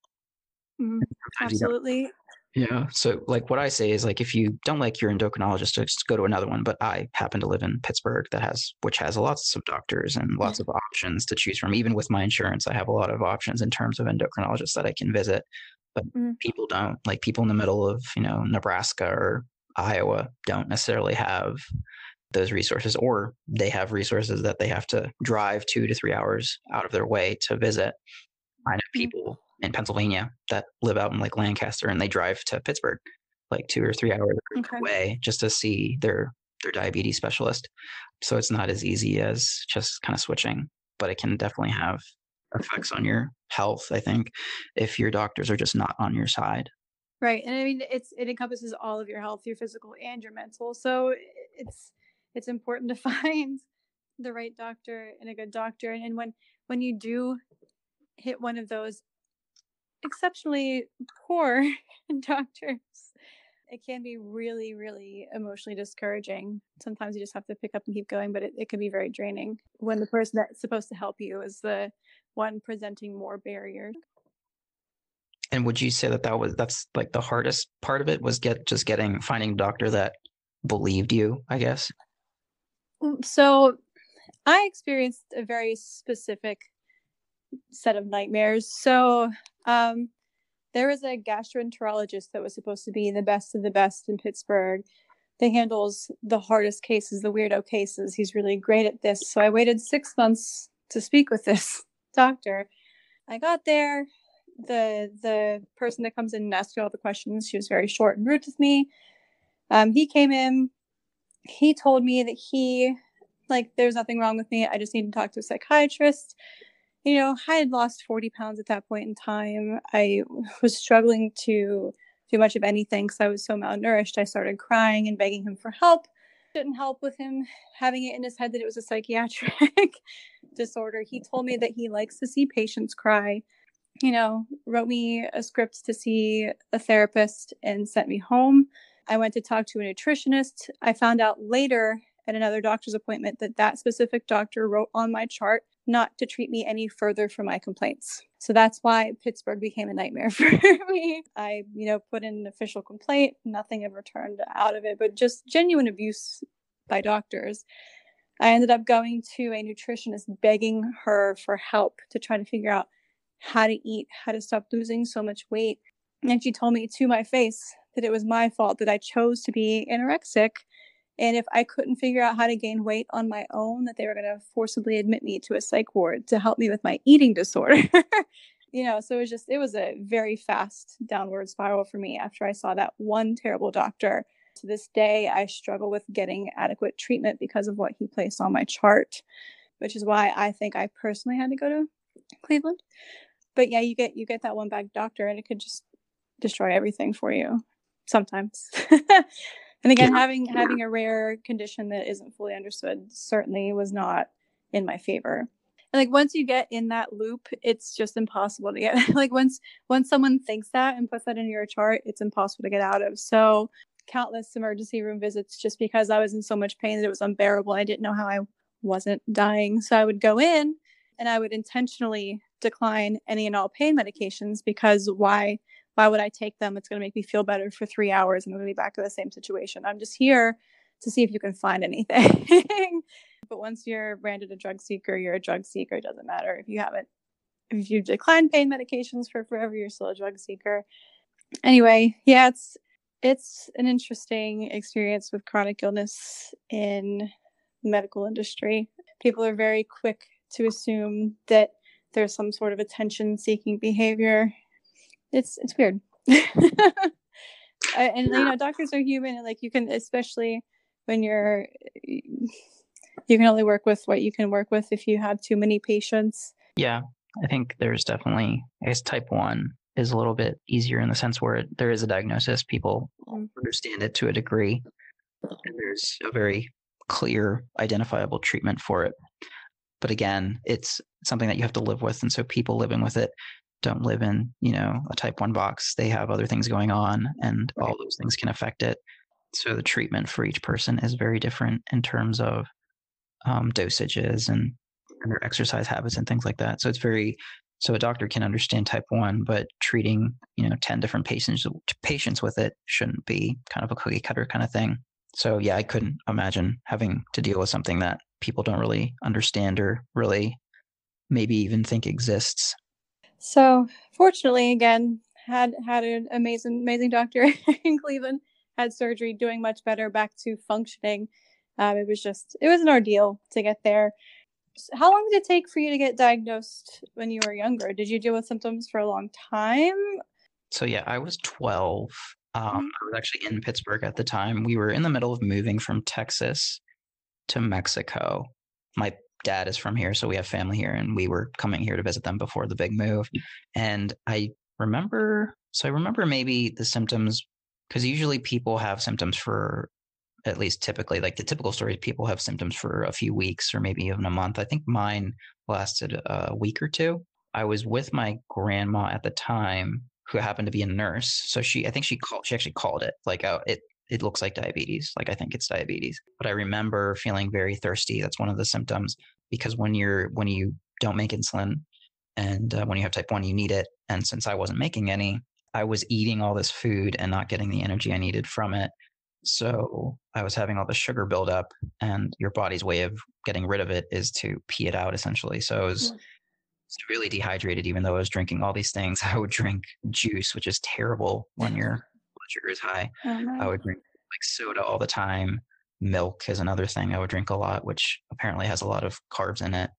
Mm, absolutely yeah. So, like, what I say is, like, if you don't like your endocrinologist, just go to another one. But I happen to live in Pittsburgh, that has which has lots of doctors and lots of options to choose from. Even with my insurance, I have a lot of options in terms of endocrinologists that I can visit. But mm. people don't. Like, people in the middle of you know Nebraska or Iowa don't necessarily have those resources, or they have resources that they have to drive two to three hours out of their way to visit. I know mm. people in Pennsylvania that live out in like Lancaster and they drive to Pittsburgh like two or three hours okay. away just to see their their diabetes specialist. So it's not as easy as just kind of switching, but it can definitely have effects on your health, I think, if your doctors are just not on your side. Right. And I mean it's it encompasses all of your health, your physical and your mental. So it's it's important to find the right doctor and a good doctor. And when when you do hit one of those exceptionally poor doctors. It can be really, really emotionally discouraging. Sometimes you just have to pick up and keep going, but it, it can be very draining when the person that's supposed to help you is the one presenting more barriers. And would you say that that was that's like the hardest part of it was get just getting finding a doctor that believed you, I guess? Mm, so I experienced a very specific set of nightmares. So um, there was a gastroenterologist that was supposed to be the best of the best in Pittsburgh. That handles the hardest cases, the weirdo cases. He's really great at this. So I waited six months to speak with this doctor. I got there. The the person that comes in and asks you all the questions, she was very short and rude with me. Um, he came in. He told me that he like there's nothing wrong with me. I just need to talk to a psychiatrist you know, I had lost 40 pounds at that point in time. I was struggling to do much of anything because I was so malnourished. I started crying and begging him for help. Didn't help with him having it in his head that it was a psychiatric disorder. He told me that he likes to see patients cry. You know, wrote me a script to see a therapist and sent me home. I went to talk to a nutritionist. I found out later at another doctor's appointment that that specific doctor wrote on my chart not to treat me any further for my complaints. So that's why Pittsburgh became a nightmare for me. I, you know, put in an official complaint, nothing ever turned out of it, but just genuine abuse by doctors. I ended up going to a nutritionist begging her for help to try to figure out how to eat, how to stop losing so much weight. And she told me to my face that it was my fault that I chose to be anorexic and if I couldn't figure out how to gain weight on my own, that they were going to forcibly admit me to a psych ward to help me with my eating disorder. you know, so it was just, it was a very fast downward spiral for me after I saw that one terrible doctor. To this day, I struggle with getting adequate treatment because of what he placed on my chart, which is why I think I personally had to go to Cleveland. But yeah, you get you get that one bad doctor and it could just destroy everything for you sometimes. and again having having a rare condition that isn't fully understood certainly was not in my favor. And like once you get in that loop it's just impossible to get like once once someone thinks that and puts that in your chart it's impossible to get out of. So countless emergency room visits just because i was in so much pain that it was unbearable i didn't know how i wasn't dying. So i would go in and i would intentionally decline any and all pain medications because why why would I take them? It's going to make me feel better for three hours and I'm going to be back in the same situation. I'm just here to see if you can find anything. but once you're branded a drug seeker, you're a drug seeker. It doesn't matter if you haven't, if you've declined pain medications for forever, you're still a drug seeker. Anyway, yeah, it's it's an interesting experience with chronic illness in the medical industry. People are very quick to assume that there's some sort of attention seeking behavior. It's it's weird. and you know, doctors are human and like you can especially when you're you can only work with what you can work with if you have too many patients. Yeah. I think there's definitely I guess type one is a little bit easier in the sense where there is a diagnosis, people mm. understand it to a degree, and there's a very clear, identifiable treatment for it. But again, it's something that you have to live with. And so people living with it don't live in, you know, a type 1 box. They have other things going on and all those things can affect it. So the treatment for each person is very different in terms of um, dosages and, and their exercise habits and things like that. So it's very so a doctor can understand type 1 but treating you know 10 different patients patients with it shouldn't be kind of a cookie cutter kind of thing so yeah i couldn't imagine having to deal with something that people don't really understand or really maybe even think exists so fortunately again had had an amazing amazing doctor in cleveland had surgery doing much better back to functioning um, it was just it was an ordeal to get there how long did it take for you to get diagnosed when you were younger? Did you deal with symptoms for a long time? So yeah, I was 12. Um, mm-hmm. I was actually in Pittsburgh at the time. We were in the middle of moving from Texas to Mexico. My dad is from here, so we have family here, and we were coming here to visit them before the big move. And I remember, so I remember maybe the symptoms because usually people have symptoms for at least typically like the typical story people have symptoms for a few weeks or maybe even a month. I think mine lasted a week or two. I was with my grandma at the time who happened to be a nurse. So she i think she called she actually called it like oh, it it looks like diabetes. Like i think it's diabetes. But i remember feeling very thirsty. That's one of the symptoms because when you're when you don't make insulin and uh, when you have type 1 you need it and since i wasn't making any i was eating all this food and not getting the energy i needed from it so I was having all the sugar buildup, and your body's way of getting rid of it is to pee it out essentially. So I was really dehydrated, even though I was drinking all these things. I would drink juice, which is terrible when your blood sugar is high. Oh, I would drink like soda all the time. Milk is another thing I would drink a lot, which apparently has a lot of carbs in it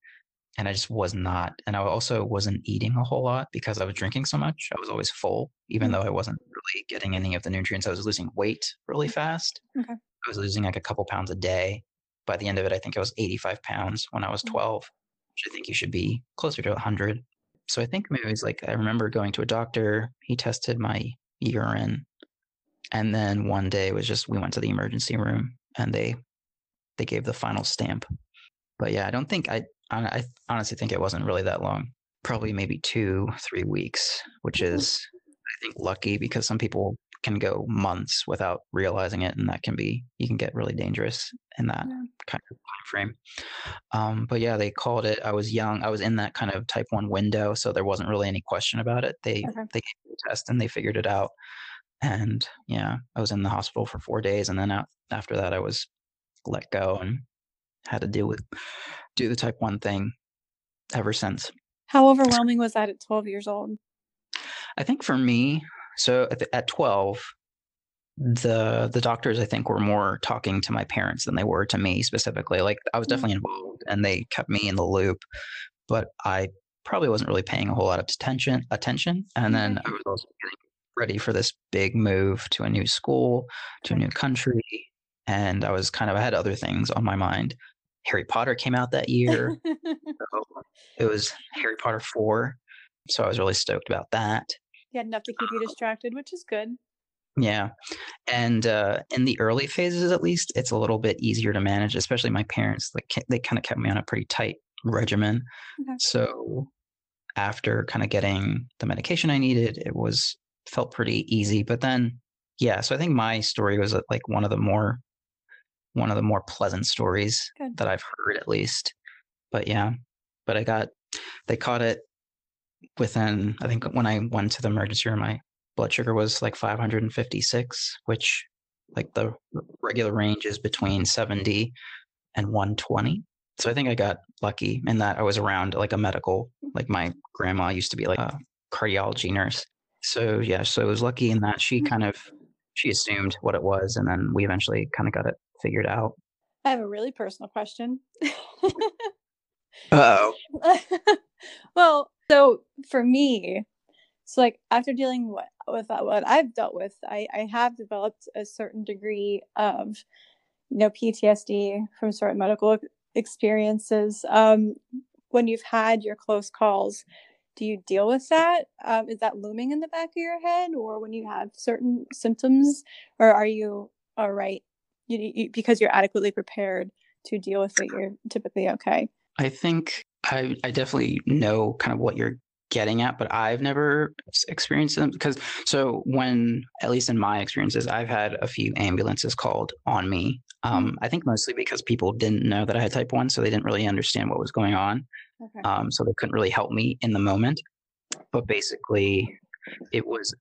and I just was not. And I also wasn't eating a whole lot because I was drinking so much. I was always full, even mm-hmm. though I wasn't really getting any of the nutrients. I was losing weight really fast. Okay. I was losing like a couple pounds a day. By the end of it, I think I was 85 pounds when I was mm. 12, which I think you should be closer to 100. So I think maybe it was like I remember going to a doctor. He tested my urine, and then one day it was just we went to the emergency room and they they gave the final stamp. But yeah, I don't think I I honestly think it wasn't really that long. Probably maybe two, three weeks, which mm-hmm. is, I think, lucky because some people can go months without realizing it, and that can be you can get really dangerous in that yeah. kind of time frame. Um, but yeah, they called it. I was young. I was in that kind of type one window, so there wasn't really any question about it. They okay. they gave me a test and they figured it out. And yeah, I was in the hospital for four days, and then after that, I was let go and had to deal with do the type 1 thing ever since. How overwhelming was that at 12 years old? I think for me, so at, the, at 12, the the doctors I think were more talking to my parents than they were to me specifically. Like I was mm. definitely involved and they kept me in the loop, but I probably wasn't really paying a whole lot of attention attention. And then I was also getting ready for this big move to a new school, to a new country, and I was kind of I had other things on my mind. Harry Potter came out that year. so it was Harry Potter 4. So I was really stoked about that. You had enough to keep you distracted, which is good. Yeah. And uh, in the early phases, at least, it's a little bit easier to manage, especially my parents. Like, they kind of kept me on a pretty tight regimen. Okay. So after kind of getting the medication I needed, it was felt pretty easy. But then, yeah, so I think my story was uh, like one of the more one of the more pleasant stories Good. that I've heard, at least. But yeah, but I got they caught it within. I think when I went to the emergency room, my blood sugar was like 556, which like the regular range is between 70 and 120. So I think I got lucky in that I was around like a medical, like my grandma used to be like a cardiology nurse. So yeah, so I was lucky in that she kind of she assumed what it was and then we eventually kind of got it figured out. I have a really personal question. oh. well, so for me, so like after dealing with, with what I've dealt with, I, I have developed a certain degree of, you know, PTSD from certain medical experiences. Um, when you've had your close calls, do you deal with that? Um, is that looming in the back of your head, or when you have certain symptoms, or are you all right? You, you, because you're adequately prepared to deal with it, you're typically okay. I think I, I definitely know kind of what you're getting at, but I've never experienced them because so when at least in my experiences, I've had a few ambulances called on me. Um. I think mostly because people didn't know that I had type one, so they didn't really understand what was going on. Okay. Um, so they couldn't really help me in the moment. But basically, it was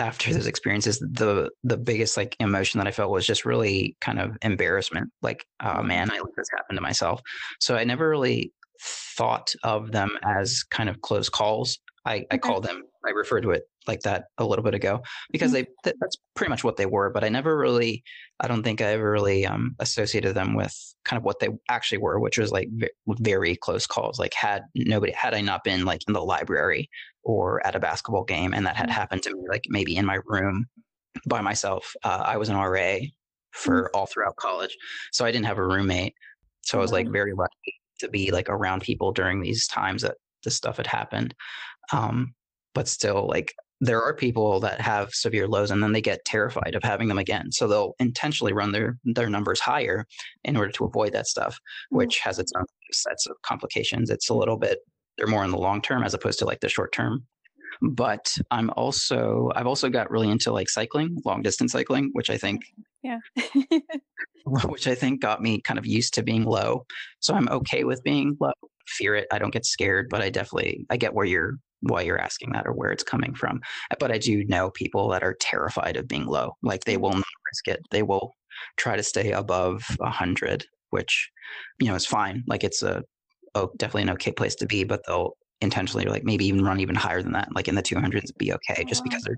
after those experiences, the the biggest like emotion that I felt was just really kind of embarrassment. Like, oh mm-hmm. man, I let this happen to myself. So I never really thought of them as kind of close calls. I, I call them, I refer to it like that a little bit ago because mm-hmm. they that's pretty much what they were. But I never really, I don't think I ever really um, associated them with kind of what they actually were, which was like very close calls. Like had nobody, had I not been like in the library or at a basketball game, and that had mm-hmm. happened to me, like maybe in my room by myself. Uh, I was an RA for mm-hmm. all throughout college, so I didn't have a roommate. So I was like very lucky to be like around people during these times that this stuff had happened. Um, but still, like there are people that have severe lows and then they get terrified of having them again. So they'll intentionally run their their numbers higher in order to avoid that stuff, mm-hmm. which has its own sets of complications. It's a little bit they're more in the long term as opposed to like the short term. But I'm also I've also got really into like cycling, long distance cycling, which I think yeah. which I think got me kind of used to being low. So I'm okay with being low. Fear it. I don't get scared, but I definitely I get where you're why you're asking that or where it's coming from. But I do know people that are terrified of being low. Like they will not risk it. They will try to stay above a hundred, which you know is fine. Like it's a oh definitely an okay place to be, but they'll intentionally like maybe even run even higher than that, like in the 200s, be okay, just because they're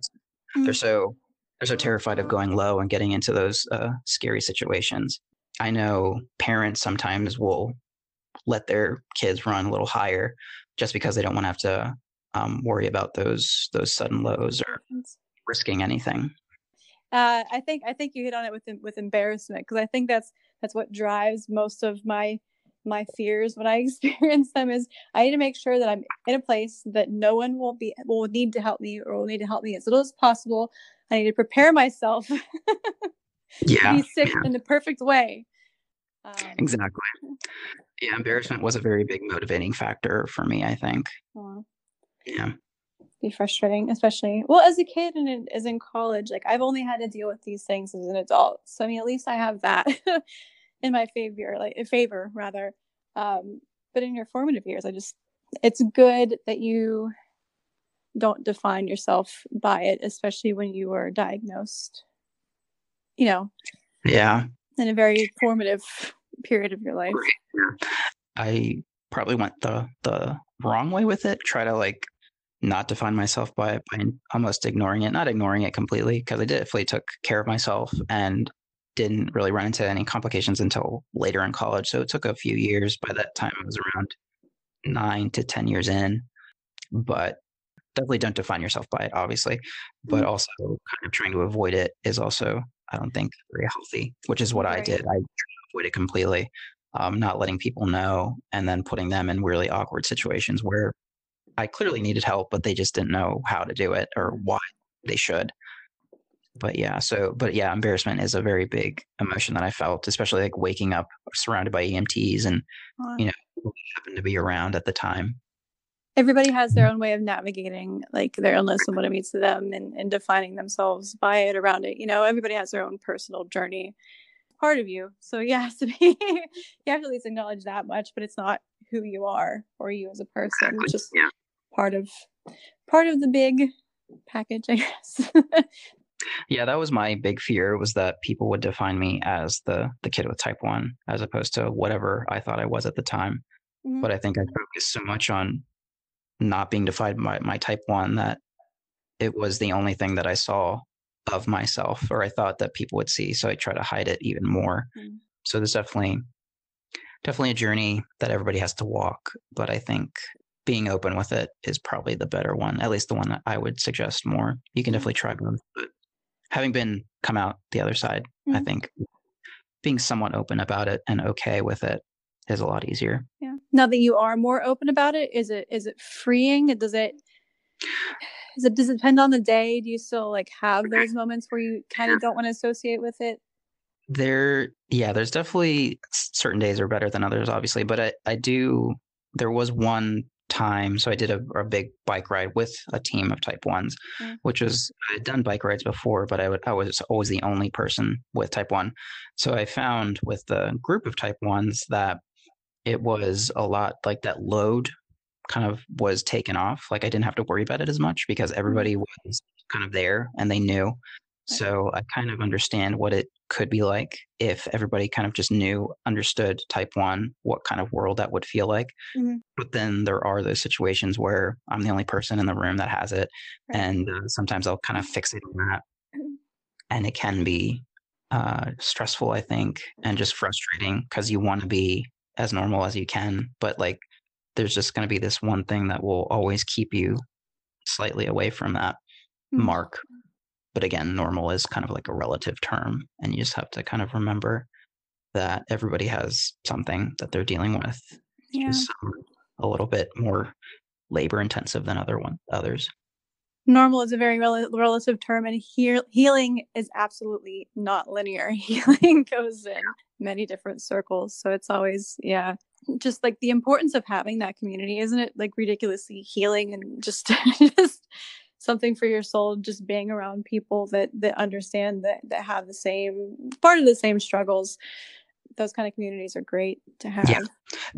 they're mm. so they're so terrified of going low and getting into those uh, scary situations. I know parents sometimes will let their kids run a little higher just because they don't want to have to um, worry about those those sudden lows or risking anything. Uh, I think I think you hit on it with with embarrassment because I think that's that's what drives most of my my fears when I experience them is I need to make sure that I'm in a place that no one will be will need to help me or will need to help me as little as possible. I need to prepare myself yeah, to be sick yeah. in the perfect way. Um, exactly. Yeah, embarrassment was a very big motivating factor for me. I think. Yeah. Be frustrating, especially well as a kid and as in college. Like I've only had to deal with these things as an adult, so I mean, at least I have that in my favor, like in favor rather. Um, but in your formative years, I just it's good that you don't define yourself by it, especially when you were diagnosed. You know. Yeah. In a very formative period of your life. I probably went the the wrong way with it. Try to like not define myself by it by almost ignoring it, not ignoring it completely because I definitely took care of myself and didn't really run into any complications until later in college. So it took a few years. By that time, I was around nine to 10 years in. But definitely don't define yourself by it, obviously. But mm-hmm. also, kind of trying to avoid it is also, I don't think, very healthy, which is what right. I did. I avoid it completely, um, not letting people know and then putting them in really awkward situations where I clearly needed help, but they just didn't know how to do it or why they should. But yeah so but yeah embarrassment is a very big emotion that i felt especially like waking up surrounded by emts and you know happened to be around at the time. Everybody has their own way of navigating like their illness and what it means to them and, and defining themselves by it around it you know everybody has their own personal journey part of you so yeah to be you have to at least acknowledge that much but it's not who you are or you as a person exactly. it's just yeah. part of part of the big package i guess Yeah, that was my big fear was that people would define me as the the kid with type 1 as opposed to whatever I thought I was at the time. Mhm. But I think I focused so much on not being defined by my type 1 that it was the only thing that I saw of myself or I thought that people would see, so I try to hide it even more. Mm. So there's definitely definitely a journey that everybody has to walk, but I think being open with it is probably the better one, at least the one that I would suggest more. You can Mhm. definitely try both, but having been come out the other side, I Mhm. think being somewhat open about it and okay with it is a lot easier. Yeah. Now that you are more open about it, is it is it freeing? Does it is it does it depend on the day? Do you still like have those moments where you kind of don't want to associate with it? There, yeah, there's definitely certain days are better than others, obviously, but I, I do. There was one time, so I did a, a big bike ride with a team of type ones, Mm. which was I had done bike rides before, but I would I was always the only person with type one. So I found with the group of type ones that it was a lot like that load kind of was taken off. Like I didn't have to worry about it as much because everybody was kind of there and they knew. So I kind of understand what it could be like if everybody kind of just knew, understood type one, what kind of world that would feel like. Mhm. But then there are those situations where I'm the only person in the room that has it. Right. And uh, sometimes I'll kind of fixate on that. And it can be uh, stressful, I think, and just frustrating because you want to be as normal as you can. But like, there's just going to be this one thing that will always keep you slightly away from that Mhm. mark. But again, normal is kind of like a relative term. And you just have to kind of remember that everybody has something that they're dealing with. Yeah. Some a little bit more labor intensive than other one others. Normal is a very rel- relative term, and heal- healing is absolutely not linear. Healing goes in many different circles. So it's always, yeah, just like the importance of having that community, isn't it? Like ridiculously healing and just, just something for your soul, just being around people that that understand that that have the same part of the same struggles. Those kind of communities are great to have. Yeah.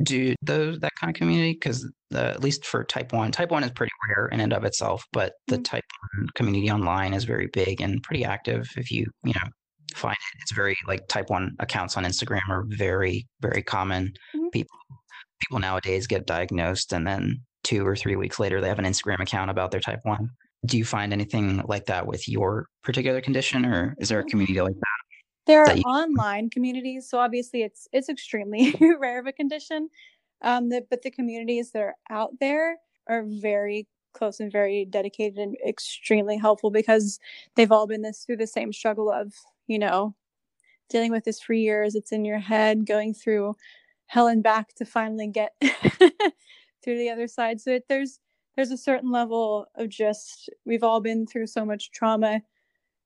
Do those that kind of community because at least for type one, type one is pretty rare in and of itself, but the Mhm. type one community online is very big and pretty active. If you you know find it, it's very like type one accounts on Instagram are very very common. Mhm. People people nowadays get diagnosed and then two or three weeks later they have an Instagram account about their type one. Do you find anything like that with your particular condition, or is there a community like that? There are you- online communities, so obviously it's it's extremely rare of a condition. Um, the, but the communities that are out there are very close and very dedicated and extremely helpful because they've all been this through the same struggle of you know dealing with this for years. It's in your head, going through hell and back to finally get through the other side. So it, there's there's a certain level of just we've all been through so much trauma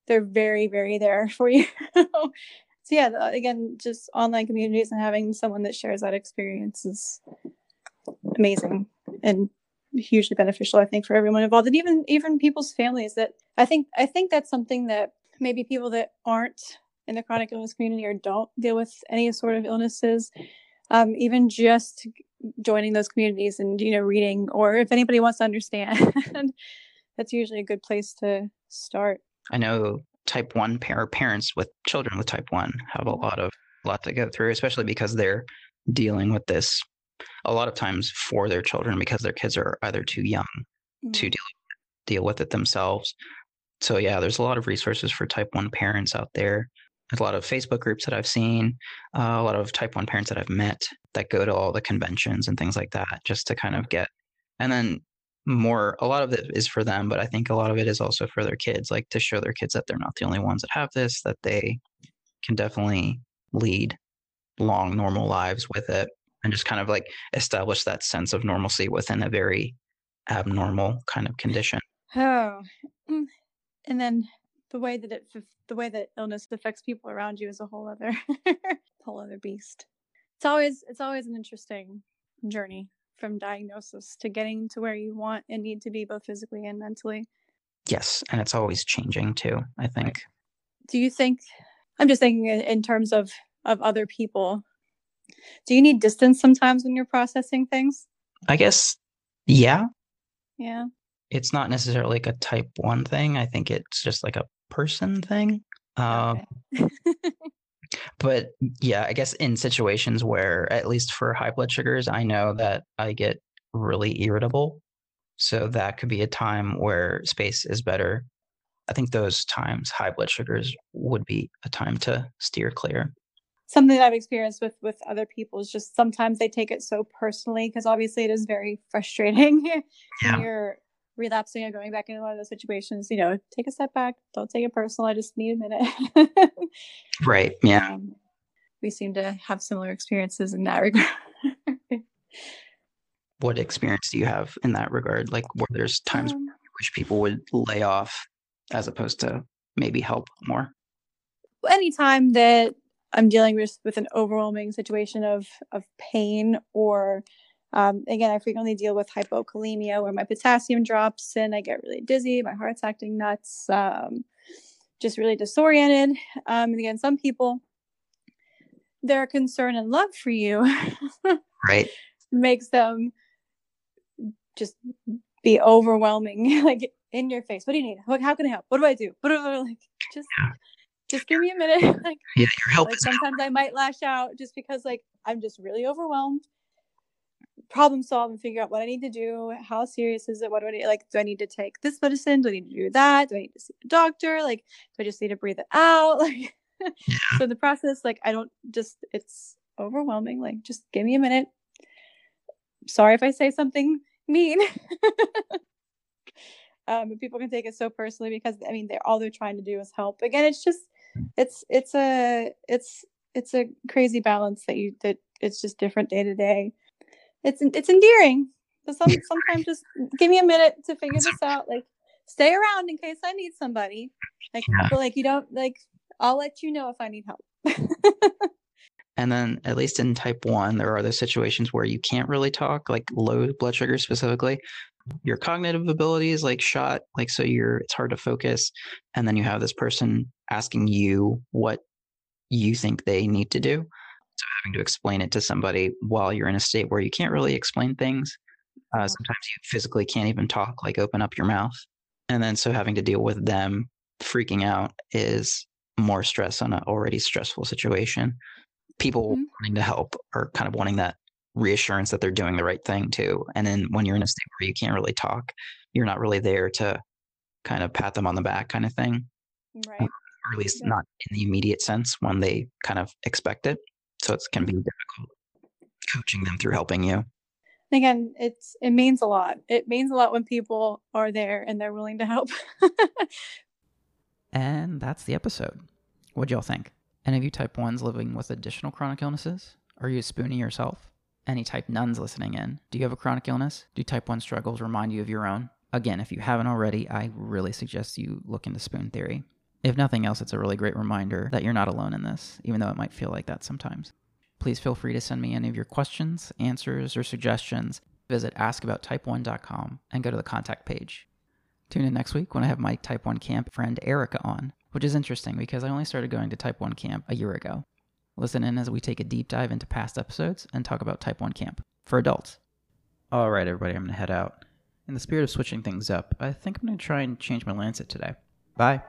they're very very there for you. So yeah again just online communities and having someone that shares that experience is amazing and hugely beneficial i think for everyone involved and even even people's families that i think i think that's something that maybe people that aren't in the chronic illness community or don't deal with any sort of illnesses um, even just joining those communities and you know reading or if anybody wants to understand that's usually a good place to start I know type one par- parents with children with type one have a lot of lot to go through, especially because they're dealing with this a lot of times for their children because their kids are either too young to Mm. deal deal with it themselves. So yeah, there's a lot of resources for type one parents out there. There's a lot of Facebook groups that I've seen, uh, a lot of type one parents that I've met that go to all the conventions and things like that, just to kind of get. And then more, a lot of it is for them, but I think a lot of it is also for their kids, like to show their kids that they're not the only ones that have this, that they can definitely lead long, normal lives with it, and just kind of like establish that sense of normalcy within a very abnormal kind of condition. Oh, mm. and then the way that it, the way that illness affects people around you is a whole other, whole other beast. It's always, it's always an interesting journey from diagnosis to getting to where you want and need to be both physically and mentally. Yes, and it's always changing too, I think. Do you think? I'm just thinking in, terms of of other people. Do you need distance sometimes when you're processing things? I guess yeah, Yeah. it's not necessarily like a type 1 thing. I think it's just like a person thing. Um, Okay. but yeah, I guess in situations where, at least for high blood sugars, I know that I get really irritable. So that could be a time where space is better. I think those times, high blood sugars would be a time to steer clear. Something that I've experienced with with other people is just sometimes they take it so personally because obviously it is very frustrating Yeah. when you're relapsing and going back into one of those situations. You know, take a step back. Don't take it personal. I just need a minute. Right. Yeah. um, we seem to have similar experiences in that regard. What experience do you have in that regard? Like, where there's times Um, you wish people would lay off as opposed to maybe help more? anytime that I'm dealing with with an overwhelming situation of of pain or um, again, I frequently deal with hypokalemia where my potassium drops and I get really dizzy, my heart's acting nuts, um, just really disoriented. Um, and again, some people, their concern and love for you Right. makes them just be overwhelming, like in your face. What do you need? What, how can I help? What do I do? What do I like? Just, Yeah. just give me a minute. like, Yeah. Your help like sometimes I might lash out just because like I'm just really overwhelmed. Problem solve and figure out what I need to do. How serious is it? What do I need? Like, do I need to take this medicine? Do I need to do that? Do I need to see a doctor? Like, do I just need to breathe it out? Like, so the process, like, I don't just it's overwhelming. Like, just give me a minute. Sorry if I say something mean. um, but people can take it so personally because I mean, they're all they're trying to do is help. Again, it's just it's it's a it's it's a crazy balance that you that it's just different day to day. It's it's endearing. But some sometimes just give me a minute to figure this out. Like stay around in case I need somebody. Like Yeah. like you don't like I'll let you know if I need help. And then, at least in type one, there are those situations where you can't really talk, like low blood sugar specifically. Your cognitive ability is like shot, like so you're it's hard to focus. And then you have this person asking you what you think they need to do. So having to explain it to somebody while you're in a state where you can't really explain things. Uh, sometimes you physically can't even talk, like open up your mouth. And then so having to deal with them freaking out is more stress on an already stressful situation people Mhm. wanting to help are kind of wanting that reassurance that they're doing the right thing too. And then when you're in a state where you can't really talk, you're not really there to kind of pat them on the back kind of thing, right. or at least Yeah. not in the immediate sense when they kind of expect it. So it can be Mm-hmm. difficult coaching them through helping you. Again, it's it means a lot. It means a lot when people are there and they're willing to help. And that's the episode. What'd y'all think? Any of you type 1s living with additional chronic illnesses? Are you a spoonie yourself? Any type nones listening in? Do you have a chronic illness? Do type 1 struggles remind you of your own? Again, if you haven't already, I really suggest you look into spoon theory. If nothing else, it's a really great reminder that you're not alone in this, even though it might feel like that sometimes. Please feel free to send me any of your questions, answers, or suggestions. Visit askabouttype1.com and go to the contact page. Tune in next week when I have my Type 1 camp friend Erica on, which is interesting because I only started going to Type 1 camp a year ago. Listen in as we take a deep dive into past episodes and talk about Type 1 camp for adults. All right, everybody, I'm going to head out. In the spirit of switching things up, I think I'm going to try and change my Lancet today. Bye.